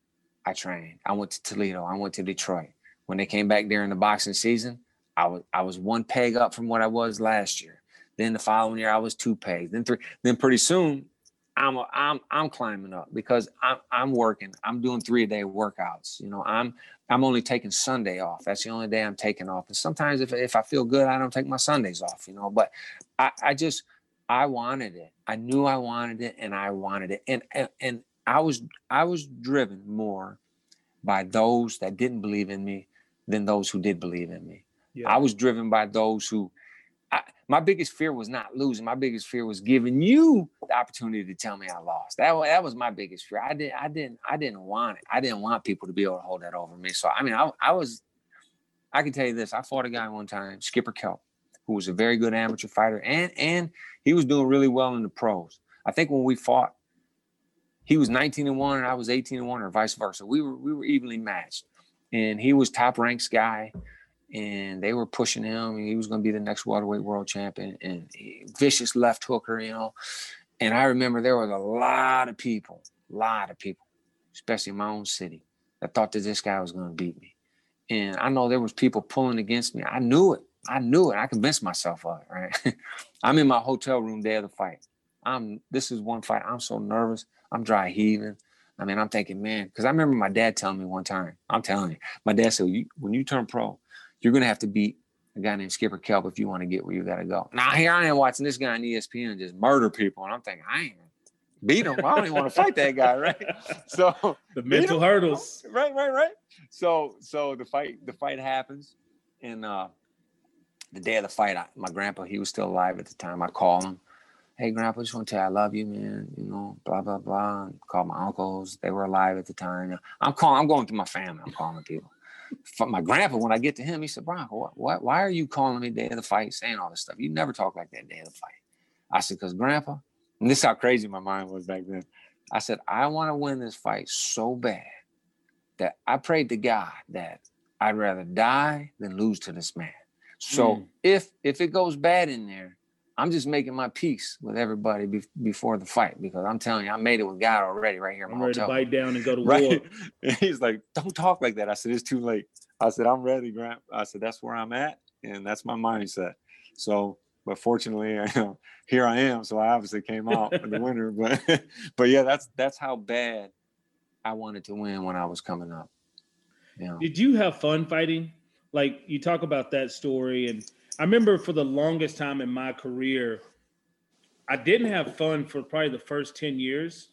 I trained. I went to Toledo. I went to Detroit. When they came back during the boxing season, I was I was one peg up from what I was last year. Then the following year, I was two pegs. Then three. Then pretty soon, I'm a, I'm I'm climbing up because I'm I'm working. I'm doing three a day workouts. You know, I'm I'm only taking Sunday off. That's the only day I'm taking off. And sometimes if if I feel good, I don't take my Sundays off. You know, but I I just I wanted it. I knew I wanted it, and I wanted it. And and, and I was I was driven more by those that didn't believe in me than those who did believe in me. Yeah. I was driven by those who I, my biggest fear was not losing. My biggest fear was giving you the opportunity to tell me I lost. That, that was my biggest fear. I didn't, I didn't, I didn't want it. I didn't want people to be able to hold that over me. So I mean, I, I was, I can tell you this. I fought a guy one time, Skipper Kelp, who was a very good amateur fighter, and and he was doing really well in the pros. I think when we fought, he was 19 and one, and I was 18 and one, or vice versa. We were we were evenly matched, and he was top ranks guy and they were pushing him. he was going to be the next welterweight world champion, and he, vicious left hooker, you know. And I remember there was a lot of people, a lot of people, especially in my own city, that thought that this guy was going to beat me. And I know there was people pulling against me. I knew it. I knew it. I convinced myself of it. Right. I'm in my hotel room day of the fight. I'm. This is one fight. I'm so nervous. I'm dry heaving. I mean, I'm thinking, man, because I remember my dad telling me one time. I'm telling you, my dad said, "When you turn pro, you're going to have to beat a guy named Skipper Kelp if you want to get where you got to go. Now here I am watching this guy on ESPN just murder people, and I'm thinking, I ain't beat him. I don't even want to fight that guy, right? So the mental hurdles, right, right, right. So so the fight the fight happens, and uh, the day of the fight, I, my grandpa he was still alive at the time. I call him. Hey, grandpa, just want to tell you I love you, man. You know, blah blah blah. Called my uncles; they were alive at the time. I'm calling. I'm going through my family. I'm calling people my grandpa, when I get to him, he said, Bronco, what, what, why are you calling me day of the fight, saying all this stuff? You never talk like that day of the fight. I said, because grandpa, and this is how crazy my mind was back then. I said, I want to win this fight so bad that I prayed to God that I'd rather die than lose to this man. So mm. if if it goes bad in there, I'm just making my peace with everybody be- before the fight because I'm telling you, I made it with God already right here. I'm ready hotel. to bite down and go to right? war. He's like, "Don't talk like that." I said, "It's too late." I said, "I'm ready, Grant." I said, "That's where I'm at, and that's my mindset." So, but fortunately, here I am. So I obviously came out in the winner. But, but yeah, that's that's how bad I wanted to win when I was coming up. Yeah. Did you have fun fighting? Like you talk about that story and I remember for the longest time in my career, I didn't have fun for probably the first 10 years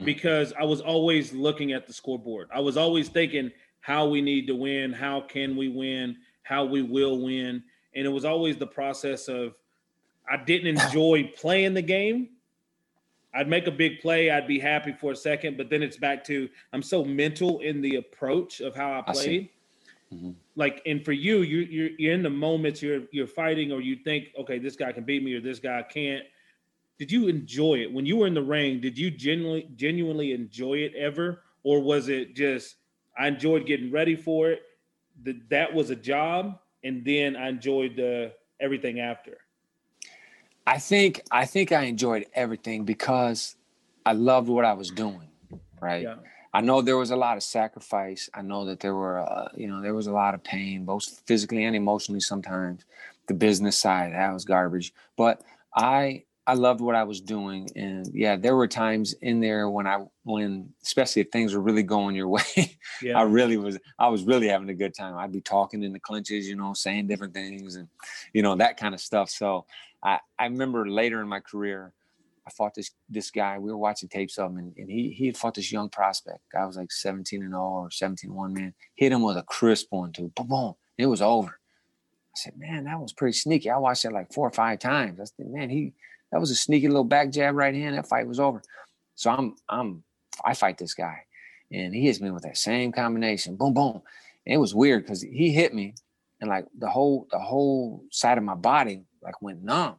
mm. because I was always looking at the scoreboard. I was always thinking how we need to win, how can we win, how we will win. And it was always the process of I didn't enjoy playing the game. I'd make a big play, I'd be happy for a second, but then it's back to I'm so mental in the approach of how I played. I Mm-hmm. Like, and for you, you you're, you're in the moments you're you're fighting, or you think, okay, this guy can beat me, or this guy can't. Did you enjoy it when you were in the ring? Did you genuinely genuinely enjoy it ever, or was it just I enjoyed getting ready for it, the, that was a job, and then I enjoyed the everything after? I think I think I enjoyed everything because I loved what I was doing. Right. Yeah. I know there was a lot of sacrifice. I know that there were, uh, you know, there was a lot of pain, both physically and emotionally. Sometimes the business side that was garbage, but I I loved what I was doing, and yeah, there were times in there when I when especially if things were really going your way, yeah. I really was I was really having a good time. I'd be talking in the clinches, you know, saying different things and you know that kind of stuff. So I I remember later in my career, I fought this this guy. We were watching tapes of him, and, and he he had fought this young prospect. I was like 17 and 0 or 17 1 man. Hit him with a crisp one too. Boom, boom. It was over. I said, man, that was pretty sneaky. I watched that like four or five times. I said, man, he that was a sneaky little back jab right hand. That fight was over. So I'm I'm I fight this guy, and he hits me with that same combination. Boom, boom. And it was weird because he hit me, and like the whole the whole side of my body like went numb,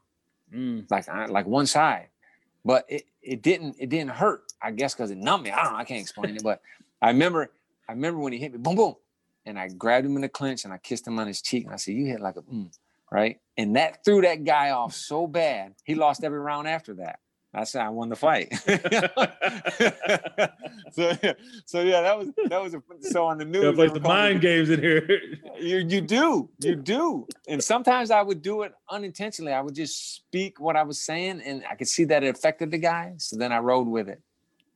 mm. like like one side, but it it didn't it didn't hurt. I guess because it numbed me. I don't know. I can't explain it, but I remember I remember when he hit me. Boom, boom. And I grabbed him in the clinch and I kissed him on his cheek and I said, "You hit like a." Mm right? And that threw that guy off so bad, he lost every round after that. I said I won the fight. so, so yeah, that was that was a, so on the news. Like the mind games in here. you you do you do, and sometimes I would do it unintentionally. I would just speak what I was saying, and I could see that it affected the guy. So then I rode with it.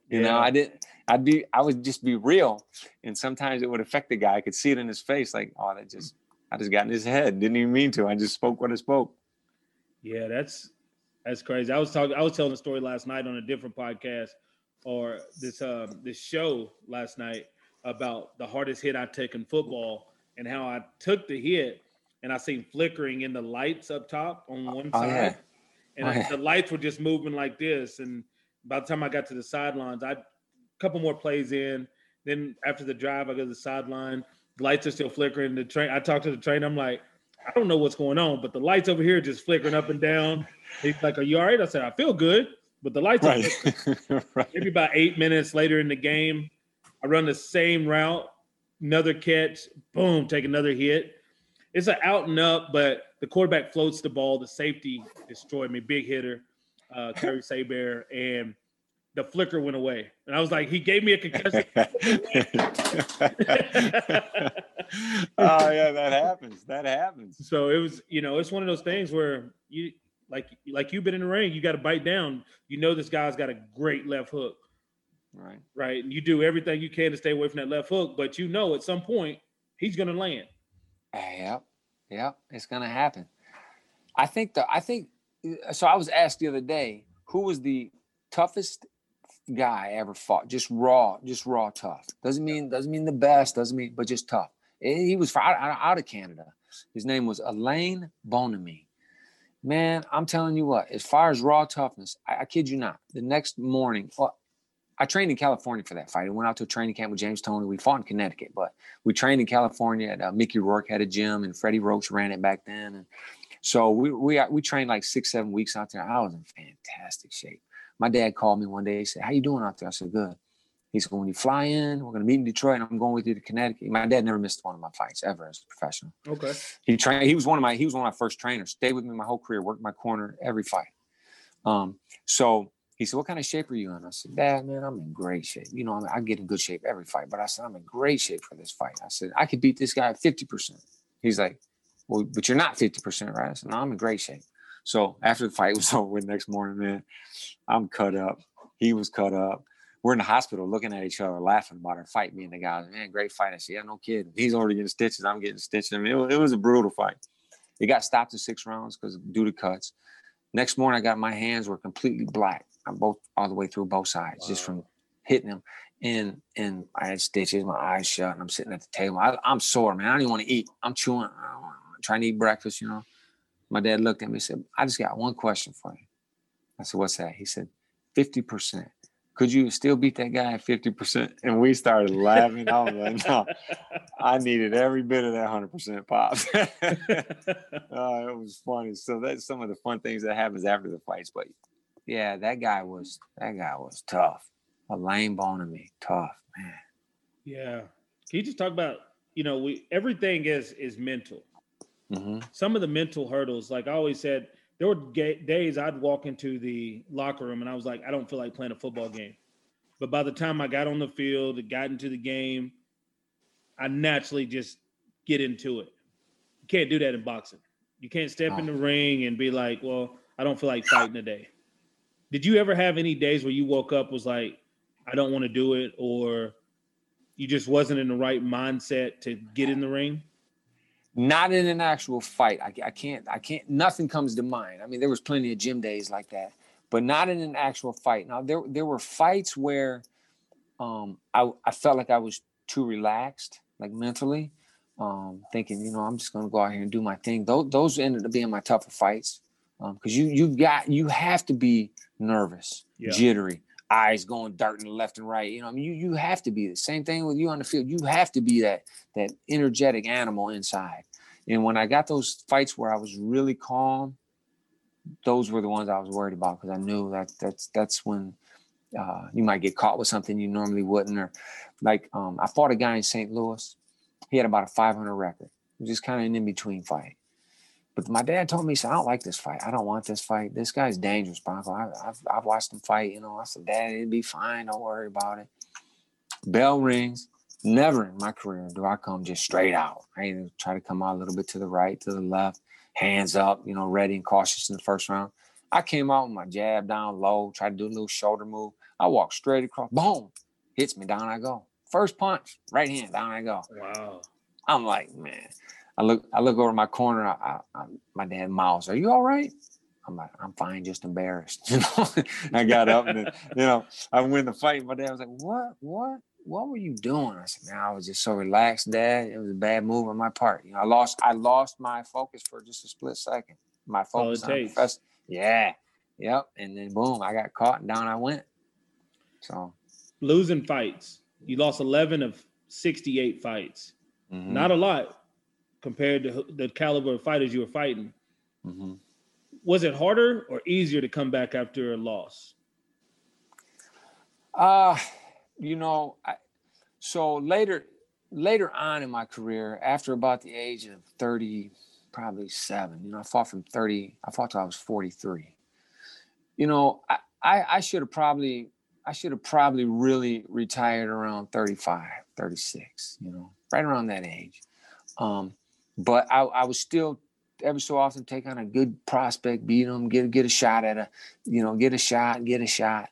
You yeah. know, I didn't. I'd be I would just be real, and sometimes it would affect the guy. I could see it in his face, like, oh, that just I just got in his head. Didn't even mean to. I just spoke what I spoke. Yeah, that's that's crazy. I was talking. I was telling a story last night on a different podcast or this uh, this show last night about the hardest hit I took in football and how I took the hit and I seen flickering in the lights up top on one side, yeah. and oh, yeah. the lights were just moving like this. And by the time I got to the sidelines, I a couple more plays in. Then after the drive, I go to the sideline lights are still flickering. The train, I talked to the train. I'm like, I don't know what's going on, but the lights over here just flickering up and down. He's like, Are you all right? I said, I feel good, but the lights right. are right. maybe about eight minutes later in the game. I run the same route, another catch, boom, take another hit. It's an out and up, but the quarterback floats the ball. The safety destroyed me, big hitter, uh, Kerry Saber, and the flicker went away. And I was like, he gave me a concussion. oh yeah, that happens. That happens. So it was, you know, it's one of those things where you like like you've been in the ring, you got to bite down. You know this guy's got a great left hook. Right. Right. And you do everything you can to stay away from that left hook, but you know at some point he's gonna land. Yep. Yep. It's gonna happen. I think the I think uh, so I was asked the other day, who was the toughest guy I ever fought. Just raw, just raw tough. Doesn't mean doesn't mean the best. Doesn't mean, but just tough. He was out, out of Canada. His name was Alain Bonamy. Man, I'm telling you what. As far as raw toughness, I, I kid you not. The next morning, well, I trained in California for that fight. I went out to a training camp with James Toney. We fought in Connecticut, but we trained in California. At, uh, Mickey Rourke had a gym, and Freddie Roach ran it back then. And so we we we trained like six, seven weeks out there. I was in fantastic shape my dad called me one day. He said, "How you doing out there?" I said, "Good." He said, "When you fly in, we're gonna meet in Detroit, and I'm going with you to Connecticut." My dad never missed one of my fights ever as a professional. Okay. He trained. He was one of my. He was one of my first trainers. Stayed with me my whole career. Worked my corner every fight. Um. So he said, "What kind of shape are you in?" I said, "Dad, man, I'm in great shape. You know, I get in good shape every fight, but I said I'm in great shape for this fight." I said, "I could beat this guy at 50 percent." He's like, "Well, but you're not 50 percent, right?" I said, "No, I'm in great shape." So after the fight was over with next morning, man, I'm cut up. He was cut up. We're in the hospital looking at each other, laughing about our fight. Me and the guy, man, great fight. I said, yeah, no kidding. He's already getting stitches. I'm getting stitches. I mean, it, it was a brutal fight. It got stopped in six rounds because due to cuts. Next morning, I got my hands were completely black. I'm both all the way through both sides, wow. just from hitting him. And and I had stitches, my eyes shut, and I'm sitting at the table. I, am sore, man. I don't even want to eat. I'm chewing. I'm trying to eat breakfast, you know. My dad looked at me and said, I just got one question for you. I said, What's that? He said, 50%. Could you still beat that guy at 50%? And we started laughing. I was like, No, I needed every bit of that 100% pop. oh, it was funny. So that's some of the fun things that happens after the fights. But yeah, that guy was that guy was tough. Alain Bonamy, tough, man. Yeah. Can you just talk about you know, we everything is is mental. Mm-hmm. Some of the mental hurdles, like I always said, there were days I'd walk into the locker room and I was like, I don't feel like playing a football game. But by the time I got on the field, and got into the game, I naturally just get into it. You can't do that in boxing. You can't step oh. in the ring and be like, well, I don't feel like fighting today. Did you ever have any days where you woke up was like, I don't want to do it, or you just wasn't in the right mindset to get in the ring? Not in an actual fight. I, I can't. I can't. Nothing comes to mind. I mean, there was plenty of gym days like that, but not in an actual fight. Now there there were fights where um, I I felt like I was too relaxed, like mentally, um, thinking, you know, I'm just going to go out here and do my thing. Those those ended up being my tougher fights because you, you've got you have to be nervous, yeah. jittery, eyes going darting left and right. You know, I mean, you you have to be the same thing with you on the field. You have to be that that energetic animal inside. And when I got those fights where I was really calm, those were the ones I was worried about because I knew that that's that's when uh, you might get caught with something you normally wouldn't. Or like um, I fought a guy in St. Louis. He had about a 500 record. It was just kind of an in between fight. But my dad told me, he said, I don't like this fight. I don't want this fight. This guy's dangerous, Bronco. I, have I've watched him fight. You know, I said, Dad, it'd be fine. Don't worry about it. Bell rings. Never in my career do I come just straight out. I either try to come out a little bit to the right, to the left, hands up, you know, ready and cautious in the first round. I came out with my jab down low, tried to do a little shoulder move. I walk straight across, boom, hits me, down I go. First punch, right hand, down I go. Wow. I'm like, man, I look I look over my corner. I, I, my dad Miles, are you all right? I'm like, I'm fine, just embarrassed. You know, I got up and then, you know, I win the fight. My dad was like, What? What? What were you doing? I said, Man, I was just so relaxed, Dad. It was a bad move on my part. You know, I lost I lost my focus for just a split second. My focus on professor. Yeah. Yep. And then boom, I got caught and down I went. So losing fights. You lost 11 of 68 fights. Mm-hmm. Not a lot compared to the caliber of fighters you were fighting. Mm-hmm. Was it harder or easier to come back after a loss? Uh, you know, I, so later later on in my career, after about the age of 30, probably seven, you know, I fought from 30, I fought till I was 43. You know, I, I, I should have probably I should have probably really retired around 35, 36, you know, right around that age. Um, but I, I was still every so often take on a good prospect, beat them, get get a shot at a, you know, get a shot, get a shot.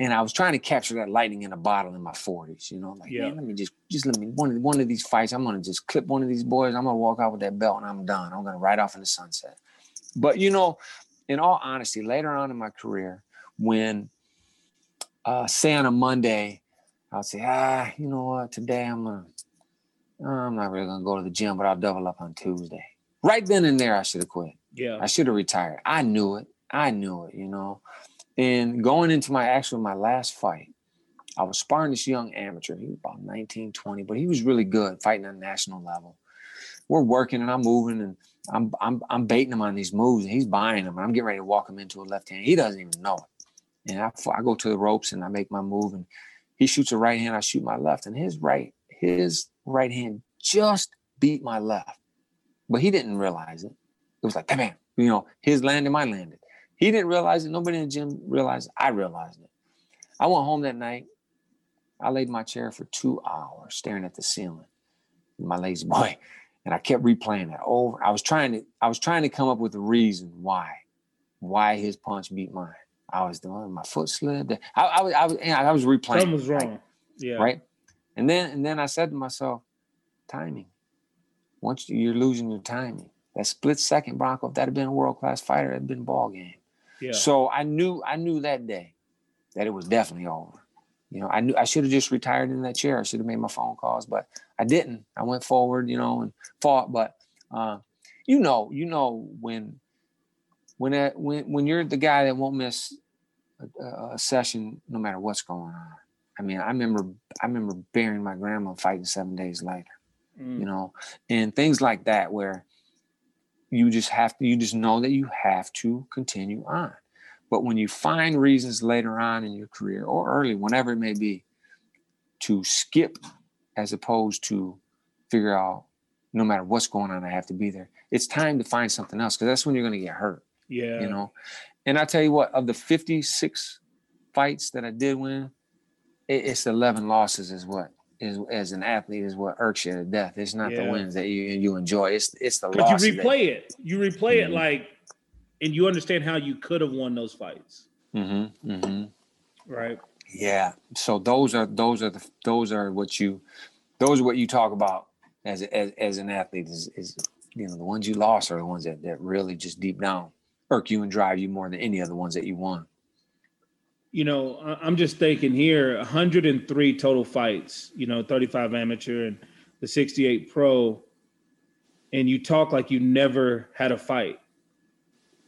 And I was trying to capture that lightning in a bottle in my 40s, you know, like, yeah. man, let me just, just let me, one of, one of these fights, I'm going to just clip one of these boys. I'm going to walk out with that belt and I'm done. I'm going to ride off in the sunset. But, you know, in all honesty, later on in my career, when, uh, say on a Monday, I'll say, ah, you know what, today I'm going to, Uh, I'm not really gonna go to the gym, but I'll double up on Tuesday. Right then and there, I should have quit. Yeah, I should have retired. I knew it. I knew it. You know, and going into my actual my last fight, I was sparring this young amateur. He was about 19, 20, but he was really good fighting on national level. We're working and I'm moving and I'm I'm I'm baiting him on these moves and he's buying them. And I'm getting ready to walk him into a left hand. He doesn't even know it. And I, I go to the ropes and I make my move and he shoots a right hand. I shoot my left and his right his right hand just beat my left, but he didn't realize it. It was like, bam, bam, you know, his landed, my landed. He didn't realize it. Nobody in the gym realized it. I realized it. I went home that night. I laid in my chair for two hours staring at the ceiling. My lazy boy. And I kept replaying that over. I was trying to, I was trying to come up with a reason why, why his punch beat mine. I was doing my foot slid. I, I was, I was, I was replaying. Something was wrong. Right? Yeah. Right. And then and then I said to myself, timing. Once you're losing your timing, that split second Bronco, if that had been a world class fighter, it'd been ball game. Yeah. So I knew I knew that day that it was definitely over. You know, I knew I should have just retired in that chair. I should have made my phone calls, but I didn't. I went forward, you know, and fought. But uh, you know, you know when when that, when when you're the guy that won't miss a, a session no matter what's going on I mean, I remember I remember burying my grandma fighting seven days later, mm. you know, and things like that where you just have to you just know that you have to continue on. But when you find reasons later on in your career or early, whenever it may be, to skip as opposed to figure out no matter what's going on, I have to be there. It's time to find something else because that's when you're going to get hurt. Yeah. You know, and I tell you what, of the 56 fights that I did win, it's 11 losses is what is as an athlete is what irks you to death. It's not Yeah. the wins that you you enjoy. It's it's the losses. you that- replay it. You replay it Mhm. like, and you understand how you could have won those fights, Mhm, mhm. right? Yeah. So those are those are the those are what you those are what you talk about as as, as an athlete is is you know the ones you lost are the ones that, that really just deep down irk you and drive you more than any of the ones that you won. You know, I'm just thinking here 103 total fights, you know, 35 amateur and the 68 pro. And you talk like you never had a fight,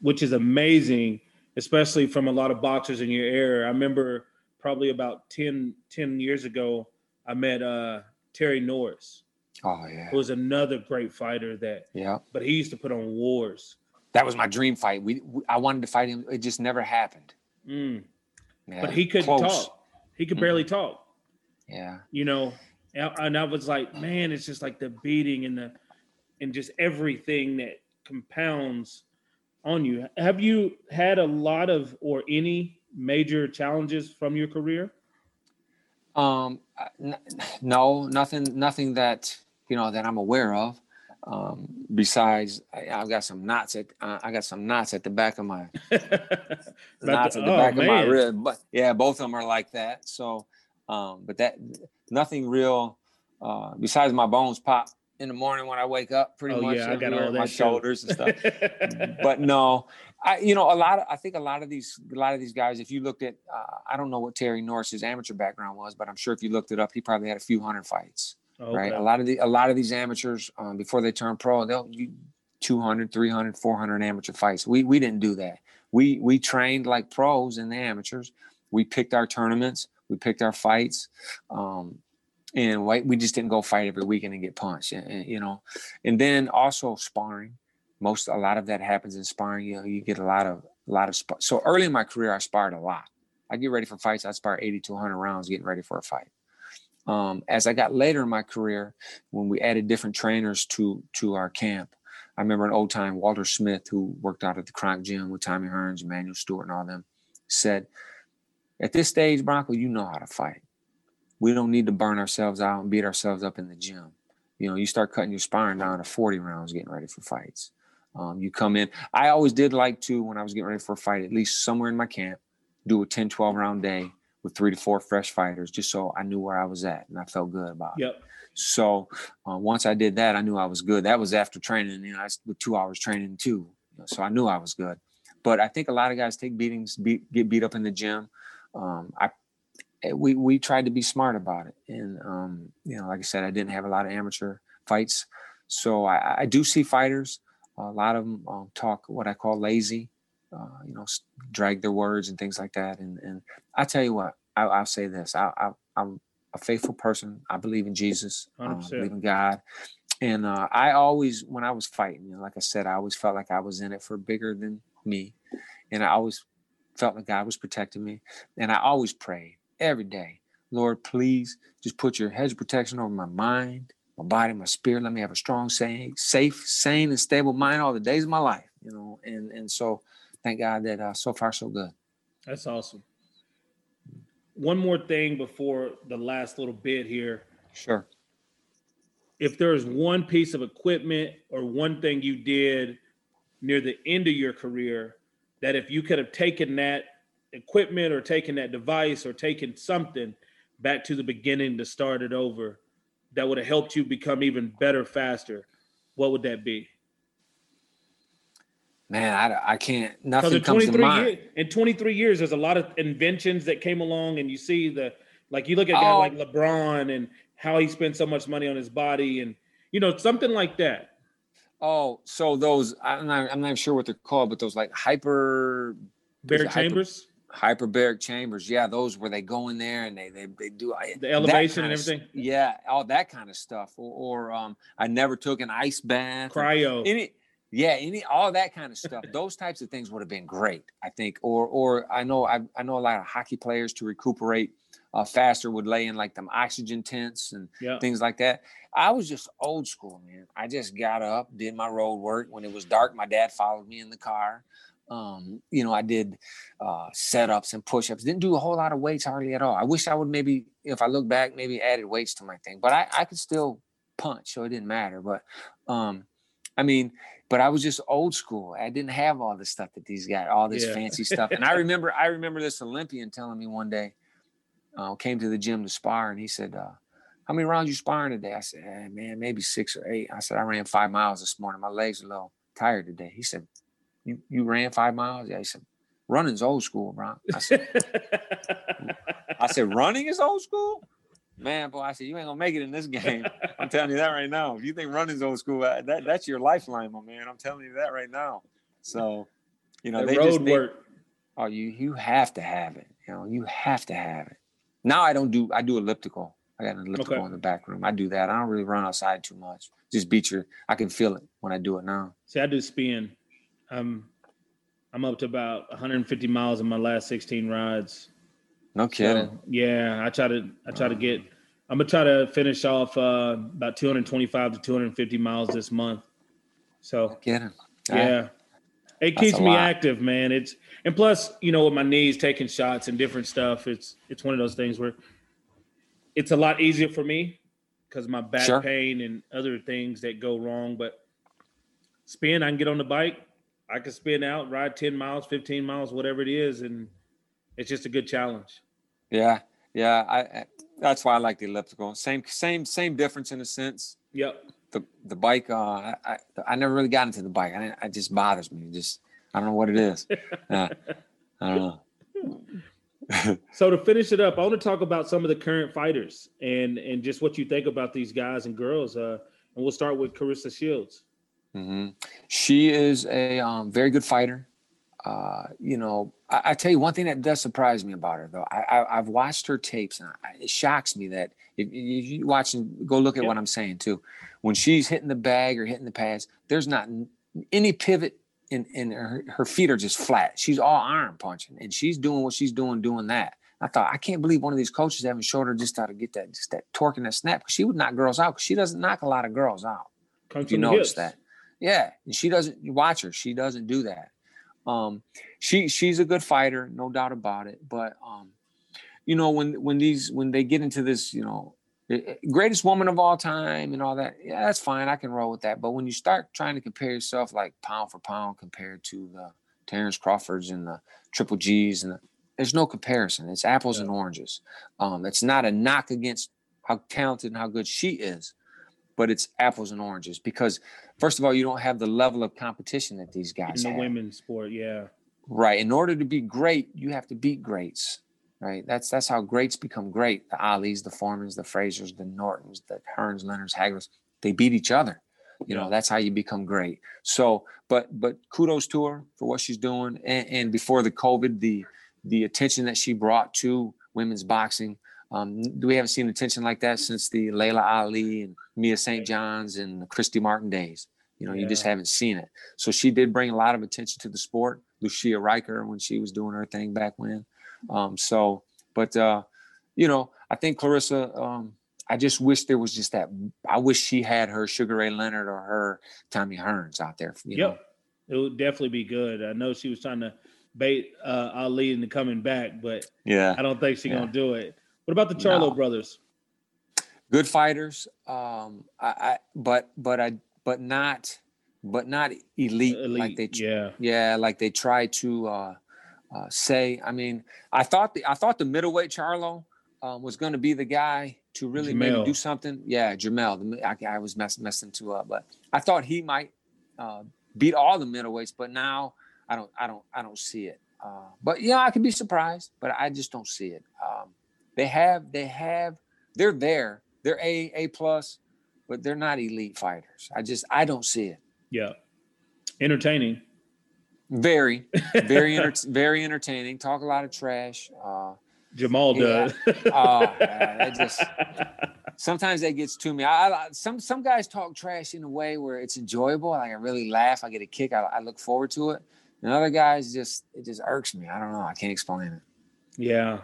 which is amazing, especially from a lot of boxers in your era. I remember probably about 10, 10 years ago, I met uh, Terry Norris, Oh yeah. who was another great fighter that, Yeah. but he used to put on wars. That was my dream fight. We, we I wanted to fight him. It just never happened. Mm. Yeah, But he couldn't close. talk. He could barely talk. Yeah. you know and and i was like man it's just like the beating and the and just everything that compounds on you have you had a lot of or any major challenges from your career Um, n- no, nothing, nothing that you know that I'm aware of. Um, besides, I, I've got some knots at uh, I got some knots at the back of my knots at the oh, back of my rib. But yeah, both of them are like that. So, um, but that nothing real. Uh, besides my bones pop in the morning when I wake up, pretty oh much yeah i got all that my shoulders and stuff. but no, I you know a lot of I think a lot of these a lot of these guys. If you looked at uh, I don't know what Terry Norris's amateur background was, but I'm sure if you looked it up, he probably had a few hundred fights. Right, a lot of the a lot of these amateurs um, before they turn pro, they'll you 200, 300, 400 amateur fights. We we didn't do that. We we trained like pros and the amateurs. We picked our tournaments. We picked our fights. Um, and we, we just didn't go fight every weekend and get punched, you know. And then also sparring. Most a lot of that happens in sparring. You know, you get a lot of a lot of spar. So early in my career, I sparred a lot. I get ready for fights. I spar 80 to 100 rounds getting ready for a fight. Um, as I got later in my career, when we added different trainers to to our camp, I remember an old time Walter Smith who worked out at the Kronk Gym with Tommy Hearns, Emanuel Steward, and all them, said, "At this stage, Bronco, you know how to fight. We don't need to burn ourselves out and beat ourselves up in the gym. You know, you start cutting your sparring down to 40 rounds, getting ready for fights. Um, you come in. I always did like to, when I was getting ready for a fight, at least somewhere in my camp, do a 10, 12 round day with three to four fresh fighters, just so I knew where I was at and I felt good about it. yep So uh, once I did that, I knew I was good. That was after training. You know, I s- with two hours training too, so I knew I was good. But I think a lot of guys take beatings, beat, get beat up in the gym. Um, I eh, we we tried to be smart about it, and um, you know, like I said, I didn't have a lot of amateur fights, so I, I do see fighters. A lot of them um, talk what I call lazy, uh, you know, drag their words and things like that. And and I tell you what, I, I'll say this: I, I, I'm a faithful person. I believe in Jesus. I 100%. believe in God. And uh, I always, when I was fighting, you know, like I said, I always felt like I was in it for bigger than me, and I always felt like God was protecting me. And I always prayed every day, Lord, please just put your hedge of protection over my mind, my body, my spirit. Let me have a strong, sane, safe, sane, and stable mind all the days of my life. You know, and and so thank God that uh, so far so good. that's awesome one more thing before the last little bit here Sure. if there's one piece of equipment or one thing you did near the end of your career that if you could have taken that equipment or taken that device or taken something back to the beginning to start it over that would have helped you become even better faster what would that be Man, I, I can't. Nothing in comes to 23 mind. years in 23 years there's a lot of inventions that came along and you see the like you look at a guy Oh. like lebron and how he spent so much money on his body and you know something like that Oh, so those I'm not I'm not sure what they're called, but those like hyper Barry it hyper- Chambers, hyperbaric chambers. Yeah, those where they go in there and they they, they do the elevation and everything, Yeah, all that kind of stuff. Or, or um, I never took an ice bath. cryo. Any, yeah, any all that kind of stuff. Those types of things would have been great, I think. Or or I know I I know a lot of hockey players to recuperate uh, faster would lay in like them oxygen tents and Yeah. things like that. I was just old school, man. I just got up, did my road work. When it was dark, my dad followed me in the car. Um, you know, I did uh, setups and push-ups. Didn't do a whole lot of weights hardly at all. I wish I would maybe, if I look back, maybe added weights to my thing. But I, I could still punch, so it didn't matter. But um, I mean, but I was just old school. I didn't have all the stuff that these got, all this Yeah. fancy stuff. And I remember, I remember this Olympian telling me one day, uh, came to the gym to spar, and he said, uh, "How many rounds you sparring today?" I said, eh, "Man, maybe six or eight. I said, "I ran five miles this morning. My legs are a little tired today." He said, "You you ran five miles?" Yeah. He said, "Running's old school, bro." I said, "I said running is old school." Man, boy, I said you ain't gonna make it in this game. I'm telling you that right now. If you think running's old school, that that's your lifeline, my man. I'm telling you that right now. So, you know, the they road just need, work. Oh, you you have to have it. You know, you have to have it. Now I don't do I do elliptical. I got an elliptical Okay. in the back room. I do that. I don't really run outside too much. Just beat your I can feel it when I do it now. See, I do spin. I'm I'm up to about 150 miles in my last 16 rides. No kidding. So, yeah, I try to I try to get. I'm gonna try to finish off uh, about 225 to 250 miles this month. So kidding. yeah, it That's keeps me lot. active, man. It's and plus, you know, with my knees taking shots and different stuff, it's it's one of those things where it's a lot easier for me because my back Sure. pain and other things that go wrong. But spin, I can get on the bike, I can spin out, ride 10 miles, 15 miles, whatever it is, and it's just a good challenge. Yeah. Yeah. I, I that's why I like the elliptical. Same same same difference in a sense. Yep. The the bike, uh I I, I never really got into the bike. I it just bothers me. It just I don't know what it is. Yeah. I don't know. So to finish it up, I want to talk about some of the current fighters and and just what you think about these guys and girls. Uh, and we'll start with Claressa Shields. Mm-hmm. She is a um, very good fighter. Uh, you know, I, I tell you one thing that does surprise me about her, though. I, I, I've watched her tapes, and I, it shocks me that if, if you watch and go look at Yeah. what I'm saying too, when she's hitting the bag or hitting the pads, there's not any pivot. In, in her, her feet are just flat. She's all arm punching, and she's doing what she's doing, doing that. I thought I can't believe one of these coaches haven't showed her just how to get that, just that torque and that snap. she would knock girls out. 'cause she doesn't knock a lot of girls out Comes if you notice hips. that. Yeah, and she doesn't watch her. She doesn't do that. Um, she she's a good fighter, no doubt about it. But um, you know when when these when they get into this, you know, eh, eh, greatest woman of all time and all that, yeah, that's fine. I can roll with that. But when you start trying to compare yourself like pound for pound compared to the Terence Crawfords and the Triple G's and the, there's no comparison. It's apples Yeah. and oranges. Um, it's not a knock against how talented and how good she is, but it's apples and oranges because first of all, you don't have the level of competition that these guys in the have. women's sport. Yeah. Right. In order to be great, you have to beat greats. Right. That's that's how greats become great. The Alis, the Foremans, the Fraziers, the Nortons, the Hearns, Leonards, Haglers, they beat each other. You know, that's how you become great. So, but but kudos to her for what she's doing. And, and before the COVID, the the attention that she brought to women's boxing. Um, we haven't seen attention like that since the Laila Ali and Mia St. John's and Christy Martin days. You know, you just haven't seen it. So she did bring a lot of attention to the sport. Lucia Rijker when she was doing her thing back when. Um, so, but uh, you know, I think Claressa. Um, I just wish there was just that. I wish she had her Sugar Ray Leonard or her Tommy Hearns out there. You know? Yep. It would definitely be good. I know she was trying to bait uh, Ali into coming back, but Yeah. I don't think she's Yeah. gonna do it. What about the Charlo No. brothers? good fighters. Um I, I but but i but not but not elite, like they yeah. yeah like they try to uh uh say. I mean i thought the i thought the middleweight charlo um, was going to be the guy to really maybe do something. Yeah Jermall. The, I, I was mess, messing two up but i thought he might uh beat all the middleweights but now i don't i don't i don't see it. Uh but yeah i could be surprised but i just don't see it. Um they have they have they're there they're a a plus but they're not elite fighters i just i don't see it Yeah. Entertaining. very very enter- very entertaining talk a lot of trash uh Jamal Yeah. does. Oh, man, just- sometimes that gets to me I, I some some guys talk trash in a way where it's enjoyable like i really laugh i get a kick i, I look forward to it and other guys just it just irks me i don't know i can't explain it yeah.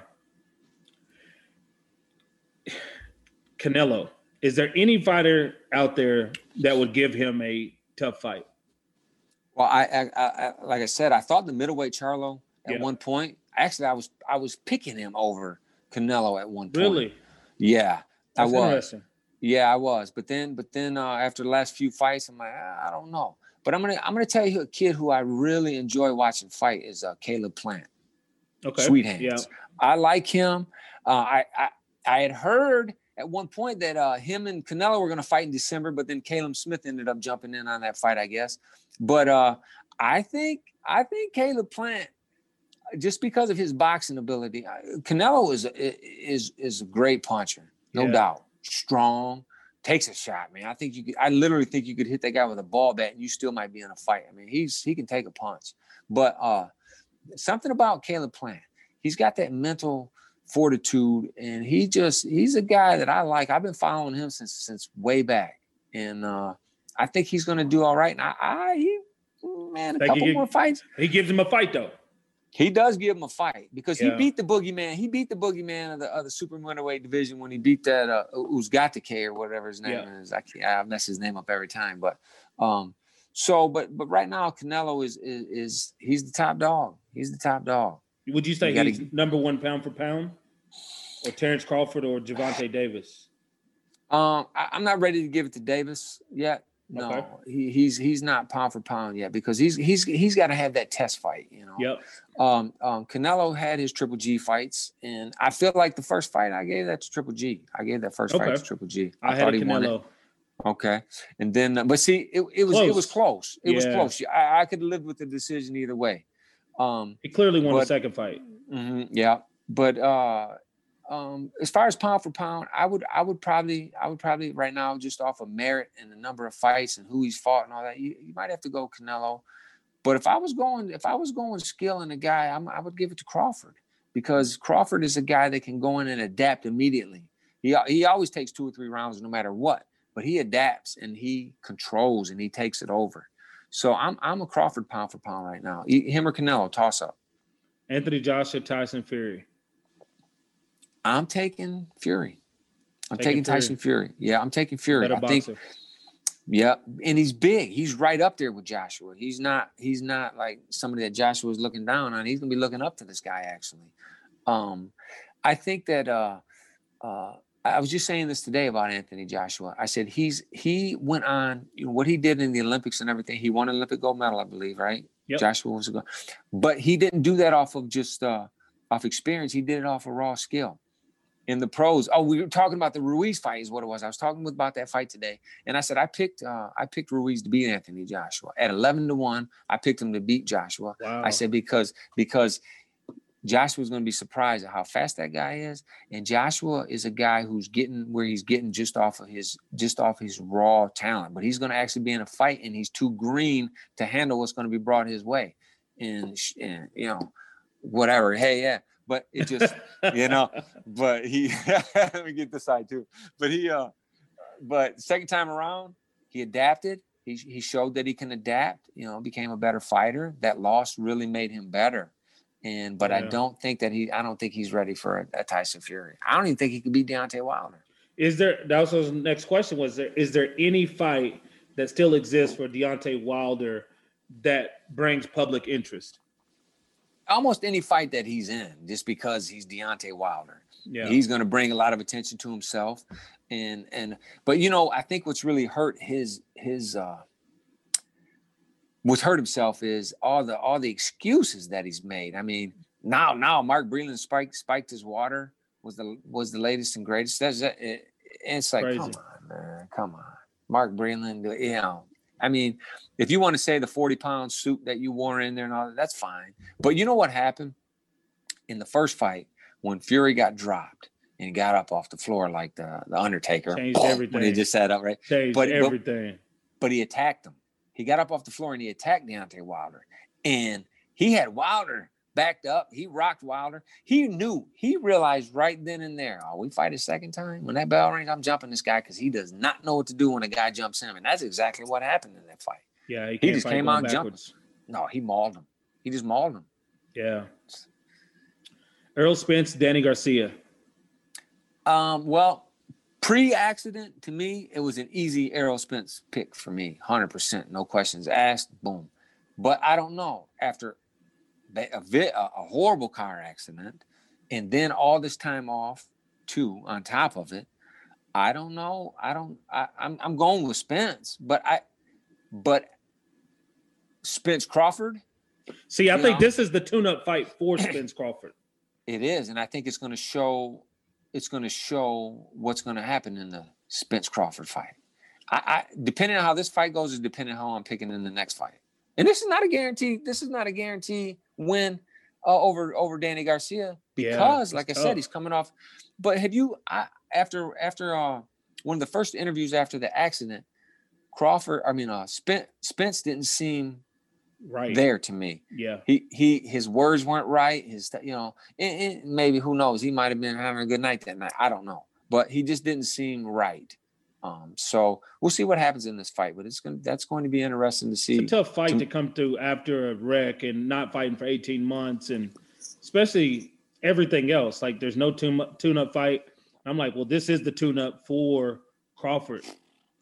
Canelo. Is there any fighter out there that would give him a tough fight? Well, I, I, I like I said, I thought the middleweight Charlo at Yeah. one point. Actually, I was I was picking him over Canelo at one point. Really? Yeah, That's I was. Yeah, I was. But then, but then uh, after the last few fights, I'm like, "Ah, I don't know. But I'm gonna I'm gonna tell you a kid who I really enjoy watching fight is uh, Caleb Plant. Okay. Sweet hands. Yeah. I like him. Uh, I, I I had heard at one point that uh, him and Canelo were going to fight in December, but then Caleb Smith ended up jumping in on that fight, I guess. But uh, I think I think Caleb Plant, just because of his boxing ability, Canelo is is is a great puncher, no Yeah. doubt. Strong, takes a shot, man. I think you could. I literally think you could hit that guy with a ball bat, and you still might be in a fight. I mean, he's he can take a punch, but uh, something about Caleb Plant. He's got that mental fortitude, and he just he's a guy that I like. I've been following him since since way back, and uh, I think he's going to do all right. And I, I he, man, a couple more fights. He gives him a fight though. He does give him a fight because he beat the boogeyman. He beat the boogeyman of the of the super middleweight division when he beat that uh, Uzgatike or whatever his name Yeah. is. I can't, I mess his name up every time, but um, so but but right now Canelo is is, is he's the top dog. He's the top dog. Would you say You gotta- he's number one pound for pound? Or Terence Crawford or Gervonta Davis? Um, I, I'm not ready to give it to Davis yet. No, Okay. he, he's he's not pound for pound yet because he's he's he's got to have that test fight. You know. Yep. Um, um, Canelo had his Triple G fights, and I feel like the first fight I gave that to Triple G. I gave that first fight to Triple G. I, had thought he won it. Canelo. Okay, and then uh, but see, it, it was it was close. It was close. I, I could live with the decision either way. Um, He clearly won the second fight. mhm, yeah, but uh, um, as far as pound for pound, I would I would probably I would probably right now just off of merit and the number of fights and who he's fought and all that, you, you might have to go Canelo. But if I was going if I was going skill in a guy, I'm, I would give it to Crawford because Crawford is a guy that can go in and adapt immediately. He he always takes two or three rounds no matter what, but he adapts and he controls and he takes it over. So I'm I'm a Crawford pound for pound right now. Him or Canelo toss up. Anthony Joshua, Tyson Fury. I'm taking Fury. I'm Taking taking Tyson Fury. Yeah, I'm taking Fury. Better I think boxer. yeah, and he's big. He's right up there with Joshua. He's not he's not like somebody that Joshua is looking down on. He's going to be looking up to this guy actually. Um I think that uh uh I was just saying this today about Anthony Joshua. I said he's he went on you know, what he did in the Olympics and everything. He won an Olympic gold medal, I believe, right? Yep. Joshua was a go, but he didn't do that off of just uh off experience. He did it off of raw skill. In the pros, oh, we were talking about the Ruiz fight, is what it was. I was talking about that fight today, and I said I picked uh I picked Ruiz to beat Anthony Joshua at eleven to one. I picked him to beat Joshua. Wow. I said because because Joshua's going to be surprised at how fast that guy is, and Joshua is a guy who's getting where he's getting just off of his just off his raw talent, but he's going to actually be in a fight, and he's too green to handle what's going to be brought his way, and, and you know, whatever. Hey, yeah, but it just you know, but he let me get this side too, but he uh, but second time around he adapted. He, he showed that he can adapt, you know, became a better fighter. That loss really made him better. And but I don't think that he I don't think he's ready for a, a Tyson Fury. I don't even think he could beat Deontay Wilder. Is there that was the next question was there is there any fight that still exists for Deontay Wilder that brings public interest? Almost any fight that he's in, just because he's Deontay Wilder. Yeah. He's going to bring a lot of attention to himself, and and but you know I think what's really hurt his his uh what's hurt himself is all the all the excuses that he's made. I mean now now Mark Breland spiked spiked his water was the was the latest and greatest. That's it, it- it's like Crazy. come on man, come on, Mark Breland. You know, I mean, if you want to say the forty pound suit that you wore in there and all that, that's fine. But you know what happened in the first fight when Fury got dropped and got up off the floor like the the Undertaker Changed when everything. he just sat up right Changed but- but- everything. but he attacked him. He got up off the floor and he attacked Deontay Wilder. And he had Wilder backed up. He rocked Wilder. He knew, he realized right then and there, oh, we fight a second time. When that bell rings, I'm jumping this guy because he does not know what to do when a guy jumps him. And that's exactly what happened in that fight. yeah, he can't just came out jumping. backwards. No, he mauled him. He just mauled him. Yeah. Errol Spence, Danny Garcia. Um, well, Pre-accident, to me, it was an easy Errol Spence pick for me, hundred percent, no questions asked. Boom. But I don't know after a, a, a horrible car accident, and then all this time off too on top of it. I don't know. I don't. I, I'm I'm going with Spence, but I, but Spence Crawford. See, I think know, this is the tune-up fight for Spence Crawford. It is, and I think it's going to show. It's going to show what's going to happen in the Spence Crawford fight. I, I depending on how this fight goes is depending on how I'm picking in the next fight. And this is not a guarantee. This is not a guarantee win uh, over over Danny Garcia because, yeah, like I tough. said, he's coming off. But have you I, after after uh, one of the first interviews after the accident, Crawford, I mean, uh, Spence, Spence didn't seem right there to me. Yeah, he he his words weren't right. His you know, and, and maybe who knows? He might have been having a good night that night. I don't know, but he just didn't seem right. Um, so we'll see what happens in this fight, but it's going to, that's going to be interesting to see. It's a tough fight to, to come through after a wreck and not fighting for 18 months, and especially everything else. Like there's no tune tune up fight. I'm like, well, this is the tune up for Crawford.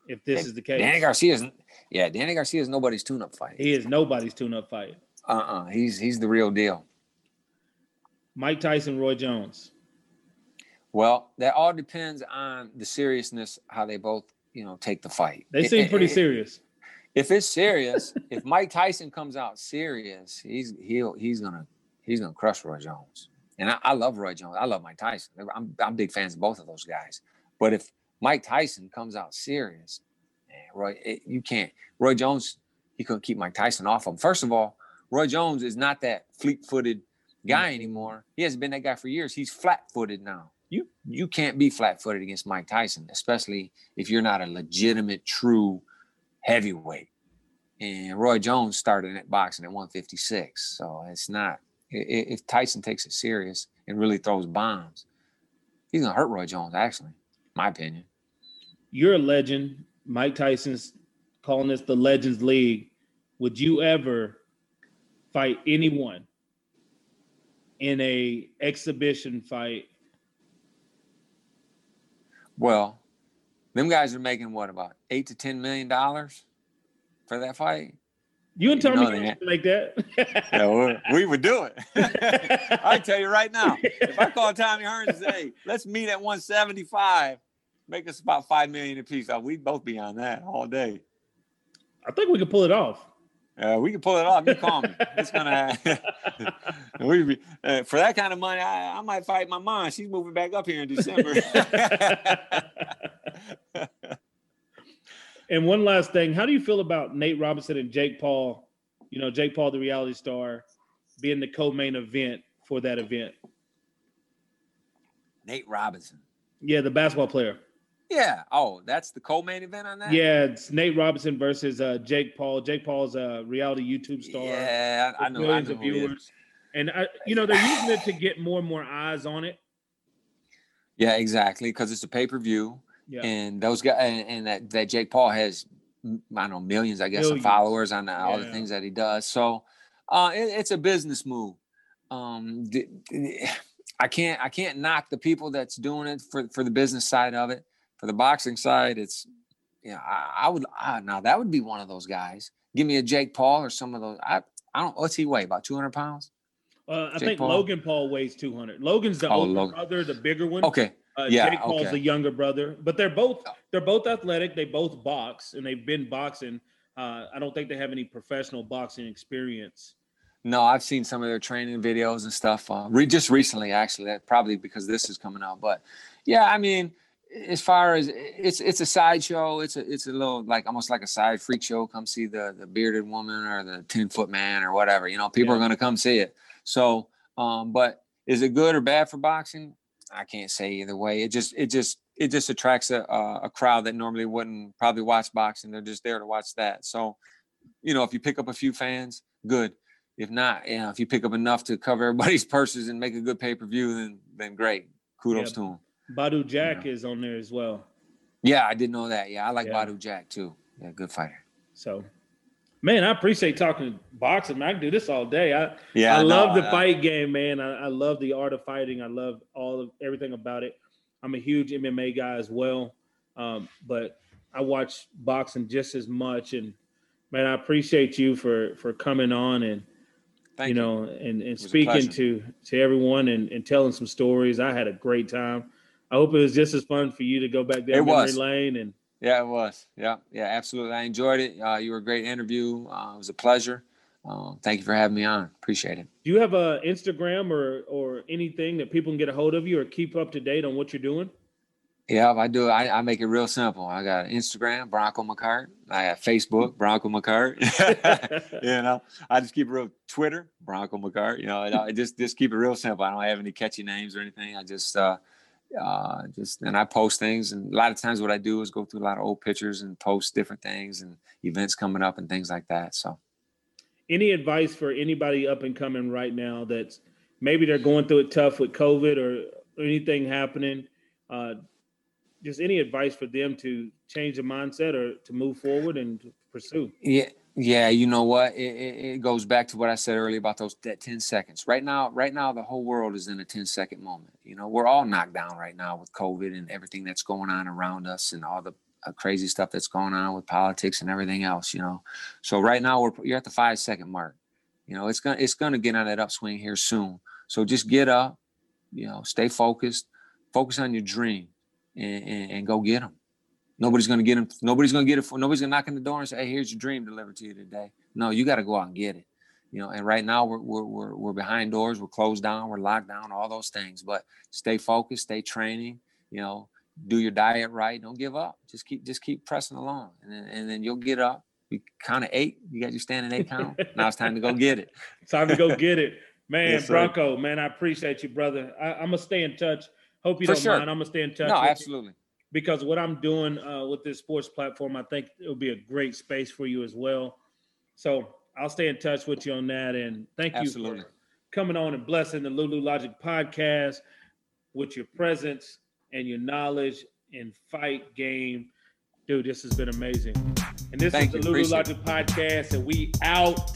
If this is the case, Danny Garcia isn't. Yeah, Danny Garcia is nobody's tune up fight. He is nobody's tune up fight. Uh uh-uh. uh He's he's the real deal. Mike Tyson, Roy Jones. Well, that all depends on the seriousness, how they both, you know, take the fight. They seem it, pretty it, serious. If it's serious, if Mike Tyson comes out serious, he's he'll he's gonna he's gonna crush Roy Jones. And I, I love Roy Jones. I love Mike Tyson. I'm I'm big fans of both of those guys. But if Mike Tyson comes out serious, Roy, it, you can't. Roy Jones, he couldn't keep Mike Tyson off him. First of all, Roy Jones is not that fleet-footed guy mm-hmm. anymore. He hasn't been that guy for years. He's flat-footed now you you can't be flat-footed against Mike Tyson, especially if you're not a legitimate, true heavyweight. And Roy Jones started at boxing at 156, so it's not. If Tyson takes it serious and really throws bombs, he's gonna hurt Roy Jones. Actually, my opinion. You're a legend. Mike Tyson's calling this the Legends League. Would you ever fight anyone in a exhibition fight well, them guys are making what about eight to ten million dollars for that fight. You and Tony you know like that. we would do it. I tell you right now, if I call Tommy Hearns and say, "Let's meet at 175," make us about five million apiece, uh, we'd both be on that all day. I think we could pull it off. Uh, we can pull it off. You call me. It's gonna. we be, uh, for that kind of money, I, I might fight my mom. She's moving back up here in December. and one last thing, how do you feel about Nate Robinson and Jake Paul? You know, Jake Paul, the reality star, being the co-main event for that event. Nate Robinson. Yeah, the basketball player. Yeah. Oh, that's the co-main event on that. Yeah, it's Nate Robinson versus uh, Jake Paul. Jake Paul's a reality YouTube star. Yeah, I, know. Millions I know of viewers, and I, you know they're using it to get more and more eyes on it. Yeah, exactly, because it's a pay per view, yeah. and those guys, and, and, that that Jake Paul has, I don't know, millions, I guess, millions. of followers on the, all yeah. the things that he does. So, uh, it, it's a business move. Um, I can't I can't knock the people that's doing it for for the business side of it for the boxing side, it's you know, I, I would I, now that would be one of those guys. Give me a Jake Paul or some of those. I I don't. What's he weigh? About two hundred pounds. Uh, I think Paul? Logan Paul weighs two hundred. Logan's the oh, older Logan. brother, the bigger one. Okay. Uh, yeah, Jake Paul's okay. the younger brother, but they're both they're both athletic. They both box, and they've been boxing. Uh, I don't think they have any professional boxing experience. No, I've seen some of their training videos and stuff. Uh, re- just recently, actually, that probably because this is coming out. But yeah, I mean, as far as it's it's a sideshow, it's a it's a little like almost like a side freak show. Come see the the bearded woman or the ten foot man or whatever. You know, people yeah. are gonna come see it. So, um, but is it good or bad for boxing? I can't say either way. It just it just it just attracts a a crowd that normally wouldn't probably watch boxing. They're just there to watch that. So, you know, if you pick up a few fans, good. If not, you know, if you pick up enough to cover everybody's purses and make a good pay per view, then then great. Kudos yeah. to them. Badou Jack yeah. is on there as well. Yeah, I didn't know that. Yeah, I like yeah. Badou Jack too. Yeah, good fighter. So, man, I appreciate talking boxing. Man, I can do this all day. I yeah, I love the fight game, man. I, I, love the art of fighting. I love all of everything about it. I'm a huge MMA guy as well. um, but I watch boxing just as much. And man, I appreciate you for for coming on and Thank you you. know and, and speaking to to everyone and, and telling some stories. I had a great time. I hope it was just as fun for you to go back down It memory was. lane and Yeah, it was. Yeah, yeah, absolutely. I enjoyed it. Uh, you were a great interview. Uh, it was a pleasure. Uh, thank you for having me on. Appreciate it. Do you have a Instagram or or anything that people can get a hold of you or keep up to date on what you're doing? Yeah, I do. I, I make it real simple. I got Instagram, Bronco McKart. I have Facebook, Bronco McKart. you know, I just keep it real. Twitter, Bronco McKart. You know, I just just keep it real simple. I don't have any catchy names or anything. I just uh, uh, just and I post things. And a lot of times, what I do is go through a lot of old pictures and post different things and events coming up and things like that. So. Any advice for anybody up and coming right now that's maybe they're going through it tough with COVID or anything happening? Uh, just any advice for them to change the mindset or to move forward and pursue? Yeah, yeah. You know what? It, it, it goes back to what I said earlier about those that ten seconds. Right now, right now, the whole world is in a 10 second moment. You know, we're all knocked down right now with COVID and everything that's going on around us and all the uh, crazy stuff that's going on with politics and everything else. You know, so right now we're you're at the five second mark. You know, it's gonna it's gonna get on that upswing here soon. So just get up. You know, stay focused. Focus on your dream and, and, and go get them. Nobody's gonna get them. Nobody's gonna get it. For, nobody's gonna knock on the door and say, "Hey, here's your dream delivered to you today." No, you got to go out and get it. You know, and right now we're, we're we're we're behind doors. We're closed down. We're locked down. All those things. But stay focused. Stay training. You know, do your diet right. Don't give up. Just keep just keep pressing along, and then and then you'll get up. You count of eight. You got your standing eight count. now it's time to go get it. Time to go get it. Man, Yes. Bronco, man, I appreciate you, brother. I, I'm gonna stay in touch. Hope you For don't sure. mind. I'm gonna stay in touch. No, with you. Absolutely. because what I'm doing uh, with this sports platform, I think it'll be a great space for you as well. So I'll stay in touch with you on that. And thank you for coming on and blessing the Lulu Logic podcast with your presence and your knowledge and fight game. Dude, this has been amazing. And this Thank is the you. Lulu Appreciate Logic podcast, and we out.